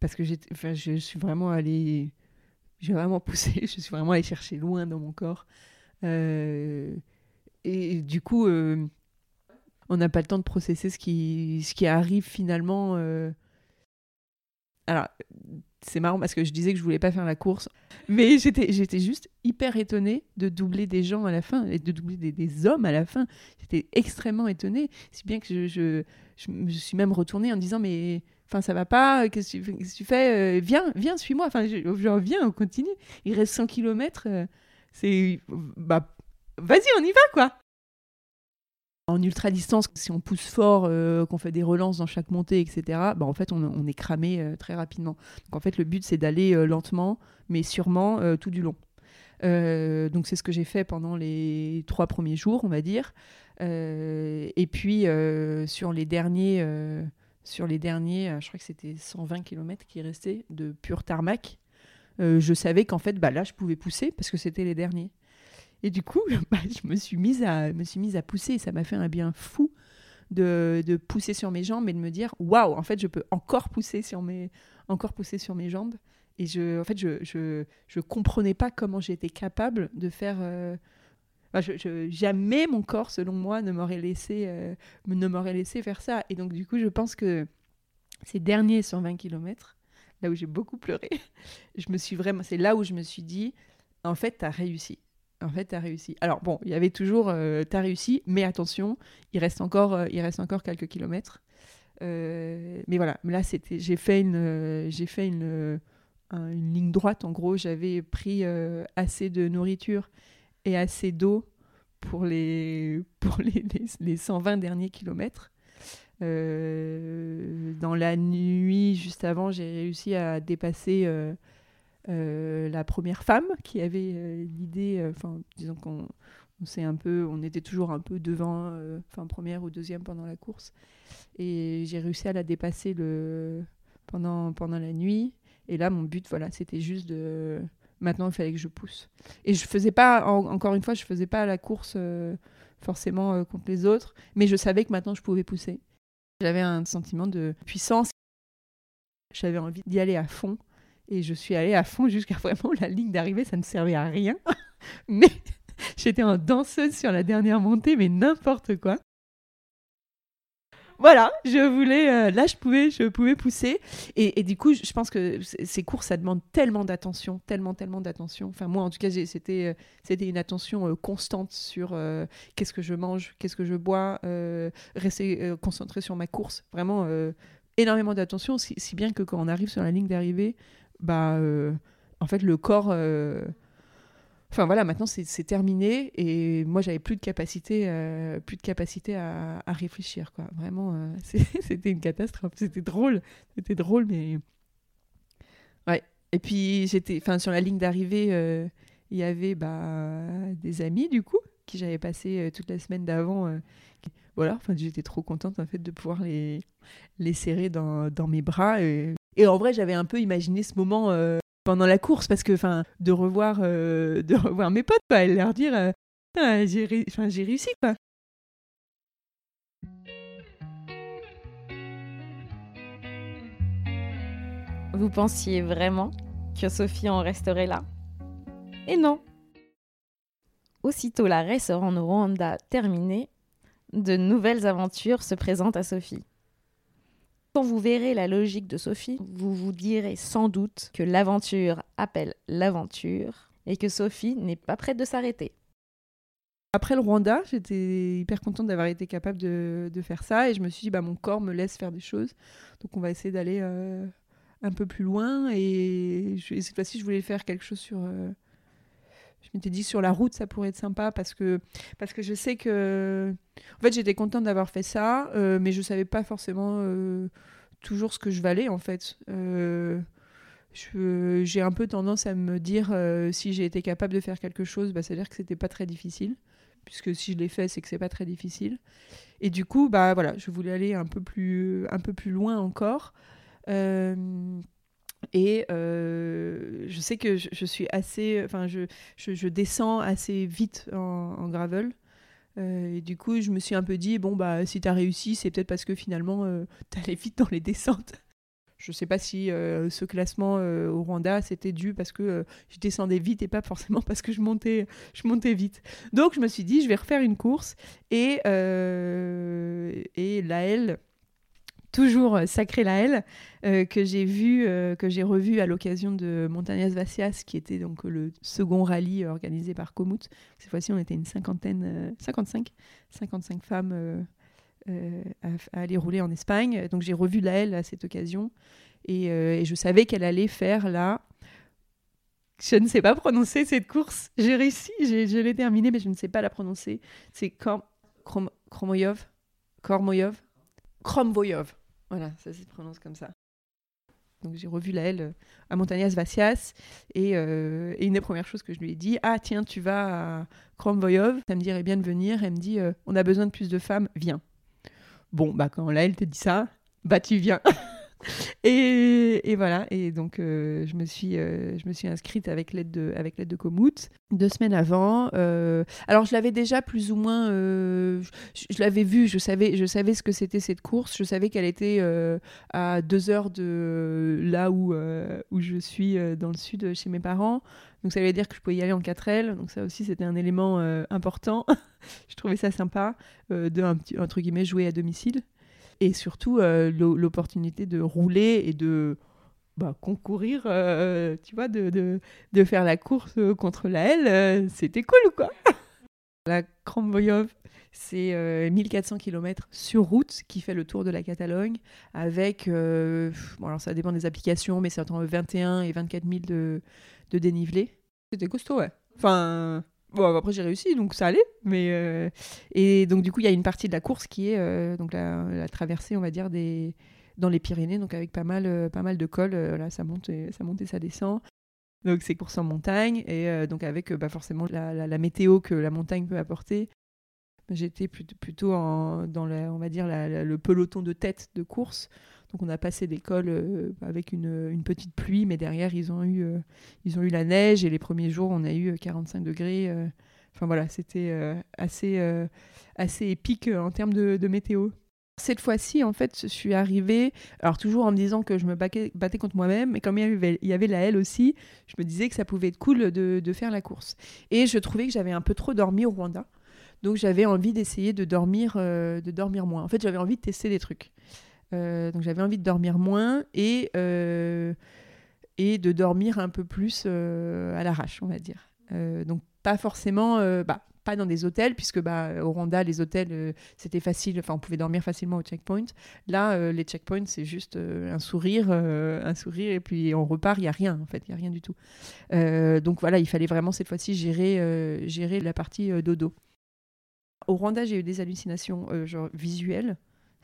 parce que enfin, je suis vraiment allée, j'ai vraiment poussé, je suis vraiment allée chercher loin dans mon corps. Euh, et du coup, euh, on n'a pas le temps de processer ce qui, ce qui arrive finalement. Euh. Alors, c'est marrant parce que je disais que je voulais pas faire la course, mais j'étais, j'étais juste hyper étonnée de doubler des gens à la fin et de doubler des, hommes à la fin. J'étais extrêmement étonnée, si bien que je, je, je, me suis même retournée en disant mais Enfin, ça va pas, qu'est-ce que tu, fais euh, Viens, viens, suis-moi. Enfin, je, viens, on continue. Il reste 100 km. Euh, c'est. Bah, vas-y, on y va, quoi en ultra distance, si on pousse fort, euh, qu'on fait des relances dans chaque montée, etc., bah en fait, on, est cramé très rapidement. Donc en fait, le but, c'est d'aller lentement, mais sûrement tout du long. donc c'est ce que j'ai fait pendant les trois premiers jours, on va dire. et puis sur les derniers sur les derniers, euh, je crois que c'était 120 km qui restaient de pur tarmac, euh, je savais qu'en fait, bah, là, je pouvais pousser parce que c'était les derniers. Et du coup, bah, je me suis mise à, me suis mise à pousser ça m'a fait un bien fou de, de, pousser sur mes jambes et de me dire waouh, en fait, je peux encore pousser sur mes, encore pousser sur mes jambes. Et je, en fait, je, je, je comprenais pas comment j'étais capable de faire. Euh, jamais mon corps, selon moi, ne m'aurait laissé, euh, ne m'aurait laissé faire ça. Et donc, du coup, je pense que ces derniers 120 km, là où j'ai beaucoup pleuré, je me suis vraiment, c'est là où je me suis dit, en fait, tu as réussi. En fait, tu as réussi. Alors, bon, il y avait toujours, euh, tu as réussi, mais attention, il reste encore, euh, il reste encore quelques kilomètres. mais voilà, là, j'ai fait une, j'ai fait une ligne droite. En gros, j'avais pris assez de nourriture et assez d'eau pour les, pour les, les, 120 derniers kilomètres. dans la nuit, juste avant, j'ai réussi à dépasser la première femme qui avait l'idée, enfin, disons qu'on on un peu, on était toujours un peu devant, euh, enfin première ou deuxième pendant la course, et j'ai réussi à la dépasser le pendant pendant la nuit. Et là, mon but, voilà, c'était juste de maintenant il fallait que je pousse. Et je faisais pas, encore une fois, je faisais pas la course euh, forcément euh, contre les autres, mais je savais que maintenant je pouvais pousser. J'avais un sentiment de puissance. J'avais envie d'y aller à fond. Et je suis allée à fond jusqu'à vraiment la ligne d'arrivée, ça ne servait à rien. mais J'étais en danseuse sur la dernière montée, mais n'importe quoi. Voilà, je voulais, euh, là je pouvais, je pouvais pousser, et, du coup je pense que ces courses ça demande tellement d'attention, tellement, tellement d'attention. Enfin moi en tout cas c'était, euh, c'était une attention euh, constante sur qu'est-ce que je mange, qu'est-ce que je bois, rester concentré sur ma course, vraiment énormément d'attention, si, bien que quand on arrive sur la ligne d'arrivée, bah en fait le corps Enfin voilà, maintenant c'est terminé et moi j'avais plus de capacité, euh, plus de capacité à, réfléchir quoi. Vraiment, euh, c'était une catastrophe. C'était drôle, c'était drôle, mais ouais. Et puis j'étais, enfin sur la ligne d'arrivée, euh, il y avait bah, des amis du coup qui j'avais passé toute la semaine d'avant. voilà, enfin j'étais trop contente en fait de pouvoir les les serrer dans, dans mes bras et en vrai j'avais un peu imaginé ce moment pendant la course parce que enfin de revoir euh, de revoir mes potes et leur dire euh, j'ai réussi quoi. Vous pensiez vraiment que Sophie en resterait là? Et non. Aussitôt la race en Rwanda terminée, de nouvelles aventures se présentent à Sophie. Quand vous verrez la logique de Sophie, vous vous direz sans doute que l'aventure appelle l'aventure et que Sophie n'est pas prête de s'arrêter. Après le Rwanda, j'étais hyper contente d'avoir été capable de, faire ça et je me suis dit, bah, mon corps me laisse faire des choses. Donc on va essayer d'aller euh, un peu plus loin et, cette fois-ci, je voulais faire quelque chose sur... Euh, je m'étais dit sur la route ça pourrait être sympa parce que parce que je sais que en fait j'étais contente d'avoir fait ça euh, mais je savais pas forcément euh, toujours ce que je valais en fait. Euh, j'ai un peu tendance à me dire si j'ai été capable de faire quelque chose bah, c'est à dire que c'était pas très difficile puisque si je l'ai fait c'est que c'est pas très difficile. Et du coup bah voilà je voulais aller un peu plus un peu plus loin encore et euh, je sais que je, suis assez. Enfin, je, je, descends assez vite en, gravel. Euh, et du coup, je me suis un peu dit bon, bah, si t'as réussi, c'est peut-être parce que finalement, euh, t'allais vite dans les descentes. Je sais pas si ce classement au Rwanda, c'était dû parce que je descendais vite et pas forcément parce que je montais, je montais vite. Donc, je me suis dit, je vais refaire une course. Et, et la L toujours euh, Sacré la euh, que j'ai vu, euh, que j'ai revu à l'occasion de Montañas Vacias, qui était donc le second rallye organisé par Komoot. Cette fois-ci, on était une cinquantaine, 55, 55 femmes à, aller rouler en Espagne. Donc j'ai revu la à cette occasion et, je savais qu'elle allait faire là. Je ne sais pas prononcer cette course. J'ai réussi, je l'ai terminée, mais je ne sais pas la prononcer. C'est Kromoyov Kormoyov Kromvoyov. Voilà, ça se prononce comme ça. Donc j'ai revu la L euh, à Montañas Vacias euh, et, une des premières choses que je lui ai dit, ah tiens, tu vas à Kromvoyov, ça me dirait bien de venir. Elle me dit, euh, on a besoin de plus de femmes, viens. Bon, bah quand la L te dit ça, bah tu viens. Et, voilà, et donc euh, je, me suis, euh, je me suis inscrite avec l'aide de, avec l'aide de Komoot deux semaines avant. Euh, alors je l'avais déjà plus ou moins, je, l'avais vu, je savais, je savais ce que c'était cette course, je savais qu'elle était à deux heures de là où, où je suis dans le sud chez mes parents. Donc ça veut dire que je pouvais y aller en 4L, donc ça aussi c'était un élément important. je trouvais ça sympa de, un entre guillemets, jouer à domicile et surtout euh, l'opportunité de rouler et de bah, concourir, euh, tu vois, de, de, de, faire la course contre la L, euh, c'était cool, quoi? La Kramboyov, c'est 1400 km sur route qui fait le tour de la Catalogne avec, bon alors ça dépend des applications, mais c'est entre 21 et 24 000 de, de dénivelé. C'était costaud, ouais. Enfin, Bon, après j'ai réussi, donc ça allait. Mais euh, et donc du coup, il y a une partie de la course qui est euh, donc la, traversée, on va dire, des dans les Pyrénées, donc avec pas mal, euh, pas mal de cols. là, ça monte, et, ça monte et ça descend. Donc c'est course en montagne et donc avec bah, forcément la, météo que la montagne peut apporter. J'étais plutôt, en, dans on va dire le peloton de tête de course. Donc on a passé cols euh, avec une, petite pluie, mais derrière ils ont, eu, euh, ils ont eu la neige et les premiers jours on a eu 45 euh, degrés. Enfin voilà, c'était assez, assez épique en termes de, météo. Cette fois-ci, en fait, je suis arrivée, alors toujours en me disant que je me battais, contre moi-même, mais comme il y, avait, il y avait la L aussi, je me disais que ça pouvait être cool de, de faire la course. Et je trouvais que j'avais un peu trop dormi au Rwanda. Donc j'avais envie d'essayer de dormir, de dormir moins. En fait, j'avais envie de tester des trucs. Euh, donc j'avais envie de dormir moins et, euh, et de dormir un peu plus euh, à l'arrache, on va dire. donc pas forcément, bah, pas dans des hôtels, puisque bah, au Rwanda, les hôtels, c'était facile, enfin on pouvait dormir facilement au checkpoint. Là, les checkpoints, c'est juste un sourire, un sourire, et puis on repart, il n'y a rien, en fait, il n'y a rien du tout. donc voilà, il fallait vraiment cette fois-ci gérer, gérer la partie dodo. Au Rwanda, j'ai eu des hallucinations genre visuelles.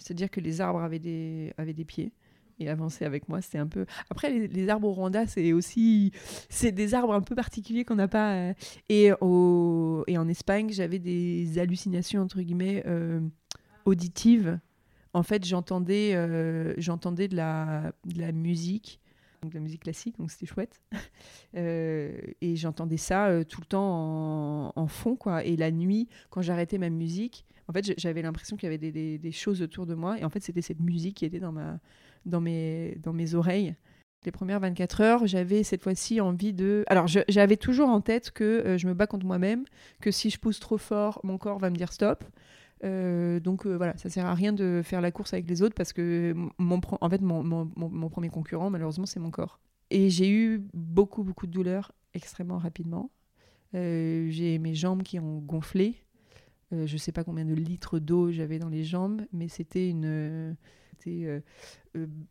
C'est-à-dire que les arbres avaient des, avaient des pieds et avançaient avec moi. C'était un peu. Après, les, arbres au Rwanda, c'est aussi. C'est des arbres un peu particuliers qu'on n'a pas. Euh, et, au, et en Espagne, j'avais des hallucinations, entre guillemets, euh, auditives. En fait, j'entendais euh, j'entendais de la, de la musique de la musique classique, donc c'était chouette. et j'entendais ça tout le temps en, en, fond, quoi. Et la nuit, quand j'arrêtais ma musique, en fait, j'avais l'impression qu'il y avait des, choses autour de moi. Et en fait, c'était cette musique qui était dans, ma, dans, mes, dans mes oreilles. Les premières 24 heures, j'avais cette fois-ci envie de... Alors, j'avais toujours en tête que euh, je me bats contre moi-même, que si je pousse trop fort, mon corps va me dire stop. Euh, donc euh, voilà, ça sert à rien de faire la course avec les autres parce que mon, en fait, mon, mon, mon premier concurrent, malheureusement, c'est mon corps. Et j'ai eu beaucoup, beaucoup de douleurs extrêmement rapidement. j'ai mes jambes qui ont gonflé. Euh, je ne sais pas combien de litres d'eau j'avais dans les jambes, mais c'était une. Euh, euh,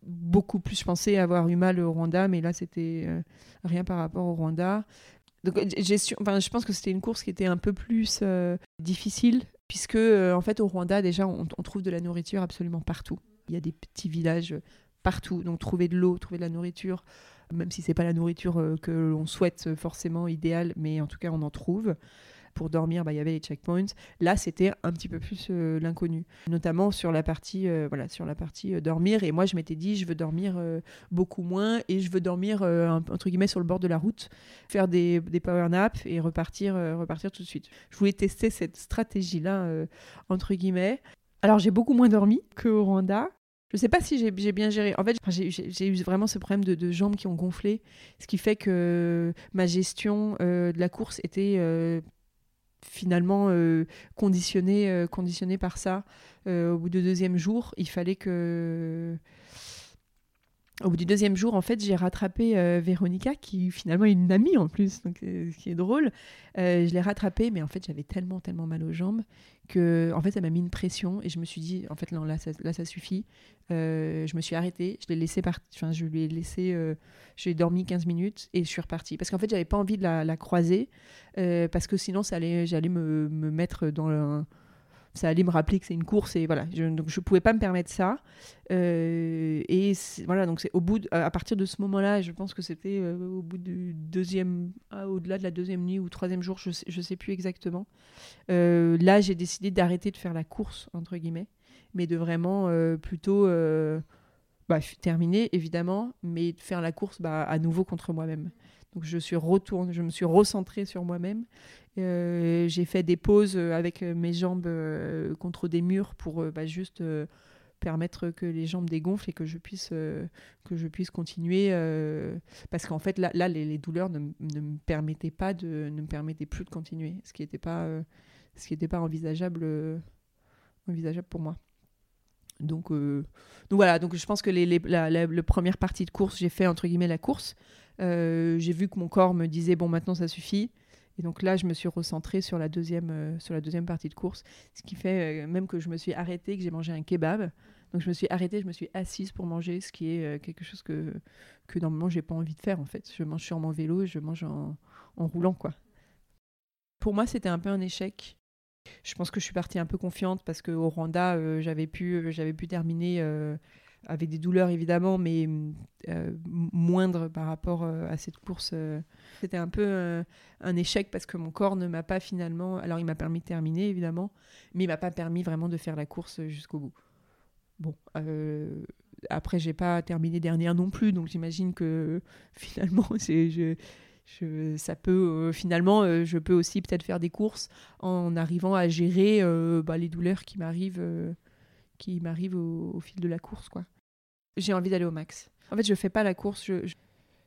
beaucoup plus. Je pensais avoir eu mal au Rwanda, mais là, c'était rien par rapport au Rwanda. Donc, enfin, je pense que c'était une course qui était un peu plus difficile, puisque en fait, au Rwanda, déjà, on, trouve de la nourriture absolument partout. Il y a des petits villages partout, donc trouver de l'eau, trouver de la nourriture, même si c'est pas la nourriture que l'on souhaite forcément idéale, mais en tout cas, on en trouve pour dormir, bah, il y avait les checkpoints. Là, c'était un petit peu plus euh, l'inconnu, notamment sur la partie, euh, voilà, sur la partie euh, dormir. Et moi, je m'étais dit, je veux dormir beaucoup moins et je veux dormir entre guillemets sur le bord de la route, faire des, power naps et repartir, repartir tout de suite. Je voulais tester cette stratégie-là entre guillemets. Alors, j'ai beaucoup moins dormi qu'au Rwanda. Je ne sais pas si j'ai bien géré. En fait, j'ai eu vraiment ce problème de, de, jambes qui ont gonflé, ce qui fait que ma gestion de la course était finalement euh, conditionné, euh, conditionné par ça. Euh, au bout du deuxième jour, il fallait que au bout du deuxième jour, en fait, j'ai rattrapé euh, Véronica, qui finalement est une amie en plus, donc euh, ce qui est drôle. Euh, je l'ai rattrapée, mais en fait, j'avais tellement, tellement mal aux jambes que, en fait, ça m'a mis une pression et je me suis dit, en fait, là, ça, suffit. je me suis arrêtée, je l'ai laissé partir, je lui ai laissé, j'ai dormi 15 minutes et je suis repartie. Parce qu'en fait, j'avais pas envie de la, croiser, parce que sinon, ça allait, j'allais me, me mettre dans le ça allait me rappeler que c'est une course et voilà je, donc je pouvais pas me permettre ça. Euh, et voilà donc c'est au bout à partir de ce moment-là je pense que c'était euh, au bout du deuxième ah, au-delà de la deuxième nuit ou troisième jour je sais, je sais plus exactement euh, là j'ai décidé d'arrêter de faire la course entre guillemets mais de vraiment plutôt bah, terminer évidemment mais de faire la course bah, à nouveau contre moi-même donc je suis retourne, je me suis recentrée sur moi-même euh, j'ai fait des pauses euh, avec euh, mes jambes contre des murs pour bah, juste permettre que les jambes dégonflent et que je puisse, que je puisse continuer. parce qu'en fait, là, là les, douleurs ne, me permettaient pas de, ne me permettaient plus de continuer, ce qui n'était pas, ce qui pas envisageable, envisageable pour moi. Donc, donc voilà, donc je pense que les, la, la, première partie de course, j'ai fait entre guillemets la course. J'ai vu que mon corps me disait bon maintenant ça suffit. Et donc là, je me suis recentrée sur la deuxième, sur la deuxième partie de course, ce qui fait même que je me suis arrêtée, que j'ai mangé un kebab. Donc je me suis arrêtée, je me suis assise pour manger, ce qui est quelque chose que, que normalement j'ai pas envie de faire en fait. Je mange sur mon vélo et je mange en, en roulant quoi. Pour moi, c'était un peu un échec je pense que je suis partie un peu confiante parce qu'au Rwanda, euh, j'avais pu, euh, j'avais pu terminer euh, avec des douleurs évidemment, mais moindres par rapport à cette course. C'était un peu un échec parce que mon corps ne m'a pas finalement. Alors, il m'a permis de terminer évidemment, mais il m'a pas permis vraiment de faire la course jusqu'au bout. Bon, après, j'ai pas terminé dernière non plus, donc j'imagine que finalement, je, ça peut euh, finalement, euh, je peux aussi peut-être faire des courses en arrivant à gérer euh, bah, les douleurs qui m'arrivent, qui m'arrivent au, fil de la course, quoi. J'ai envie d'aller au max. En fait, je fais pas la course, je,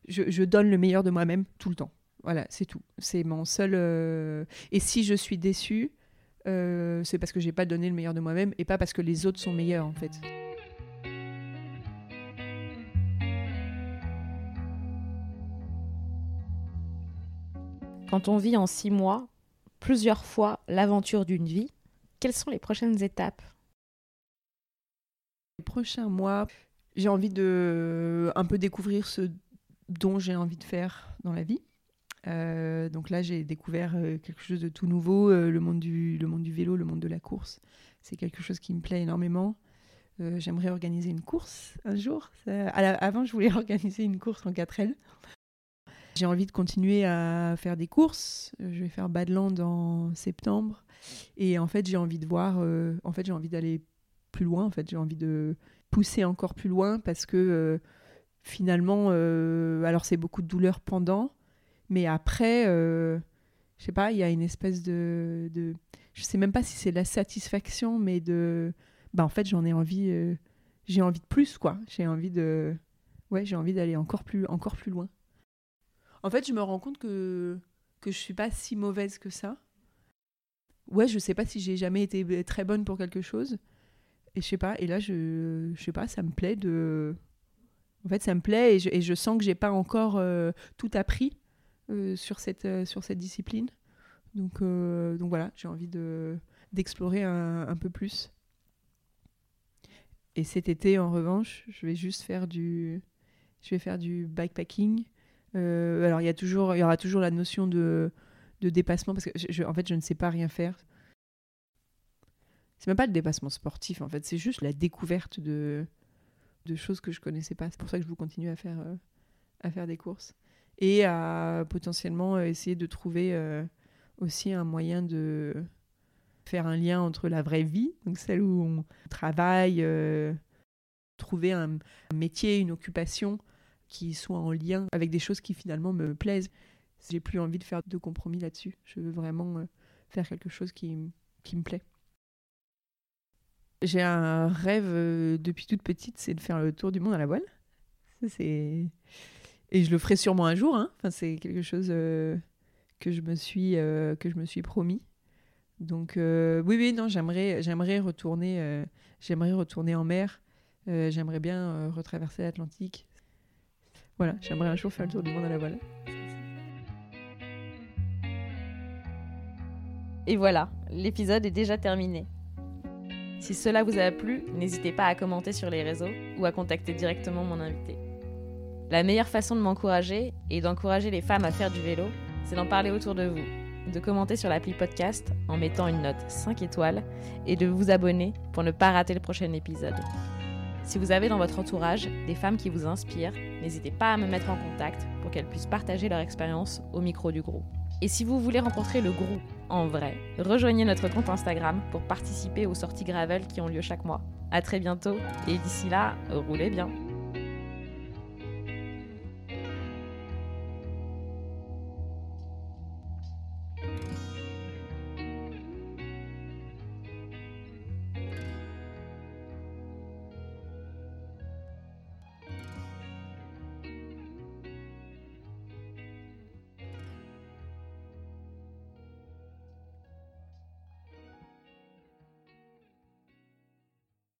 je, donne le meilleur de moi-même tout le temps. Voilà, c'est tout. C'est mon seul. Et si je suis déçue, c'est parce que j'ai pas donné le meilleur de moi-même et pas parce que les autres sont meilleurs, en fait. Quand on vit en six mois, plusieurs fois l'aventure d'une vie, quelles sont les prochaines étapes? Prochains mois, j'ai envie de un peu découvrir ce dont j'ai envie de faire dans la vie. Euh, donc là, j'ai découvert euh, quelque chose de tout nouveau, euh, le, monde du, le monde du vélo, le monde de la course. C'est quelque chose qui me plaît énormément. J'aimerais organiser une course un jour. avant, je voulais organiser une course en 4L. J'ai envie de continuer à faire des courses. Je vais faire Badland en septembre. Et en fait, j'ai envie de voir. Euh, en fait, j'ai envie d'aller plus loin. En fait, j'ai envie de pousser encore plus loin parce que euh, finalement, euh, alors c'est beaucoup de douleur pendant, mais après, je sais pas, il y a une espèce de, de, je sais même pas si c'est la satisfaction, mais de, bah en fait, j'en ai envie, j'ai envie de plus quoi. J'ai envie de, ouais, j'ai envie d'aller encore plus, encore plus loin. En fait, je me rends compte que, que je suis pas si mauvaise que ça. Ouais, je sais pas si j'ai jamais été très bonne pour quelque chose. Et je sais pas, et là, je, je sais pas, ça me plaît de. En fait, ça me plaît et je, je sens que j'ai pas encore euh, tout appris euh, sur, cette, euh, sur cette discipline. Donc, donc voilà, j'ai envie de, d'explorer un, peu plus. Et cet été, en revanche, je vais juste faire du, je vais faire du bikepacking alors il y a toujours, il y aura toujours la notion de, de dépassement parce que je, en fait je ne sais pas rien faire. C'est même pas le dépassement sportif en fait, c'est juste la découverte de, de choses que je connaissais pas. C'est pour ça que je vous continue à faire, euh, à faire des courses et à potentiellement euh, essayer de trouver aussi un moyen de faire un lien entre la vraie vie, donc celle où on travaille, trouver un métier, une occupation qui soit en lien avec des choses qui finalement me plaisent. J'ai plus envie de faire de compromis là-dessus. Je veux vraiment euh, faire quelque chose qui, qui me plaît. J'ai un rêve euh, depuis toute petite, c'est de faire le tour du monde à la voile. Et je le ferai sûrement un jour. Hein. Enfin, c'est quelque chose euh, que je me suis que je me suis promis. Donc oui, oui, non, j'aimerais j'aimerais retourner j'aimerais retourner en mer. j'aimerais bien retraverser l'Atlantique. Voilà, j'aimerais un jour faire le tour du monde à la voile. Et voilà, l'épisode est déjà terminé. Si cela vous a plu, n'hésitez pas à commenter sur les réseaux ou à contacter directement mon invité. La meilleure façon de m'encourager et d'encourager les femmes à faire du vélo, c'est d'en parler autour de vous, de commenter sur l'appli podcast en mettant une note 5 étoiles et de vous abonner pour ne pas rater le prochain épisode. Si vous avez dans votre entourage des femmes qui vous inspirent, n'hésitez pas à me mettre en contact pour qu'elles puissent partager leur expérience au micro du groupe. Et si vous voulez rencontrer le groupe en vrai, rejoignez notre compte Instagram pour participer aux sorties gravel qui ont lieu chaque mois. À très bientôt et d'ici là, roulez bien.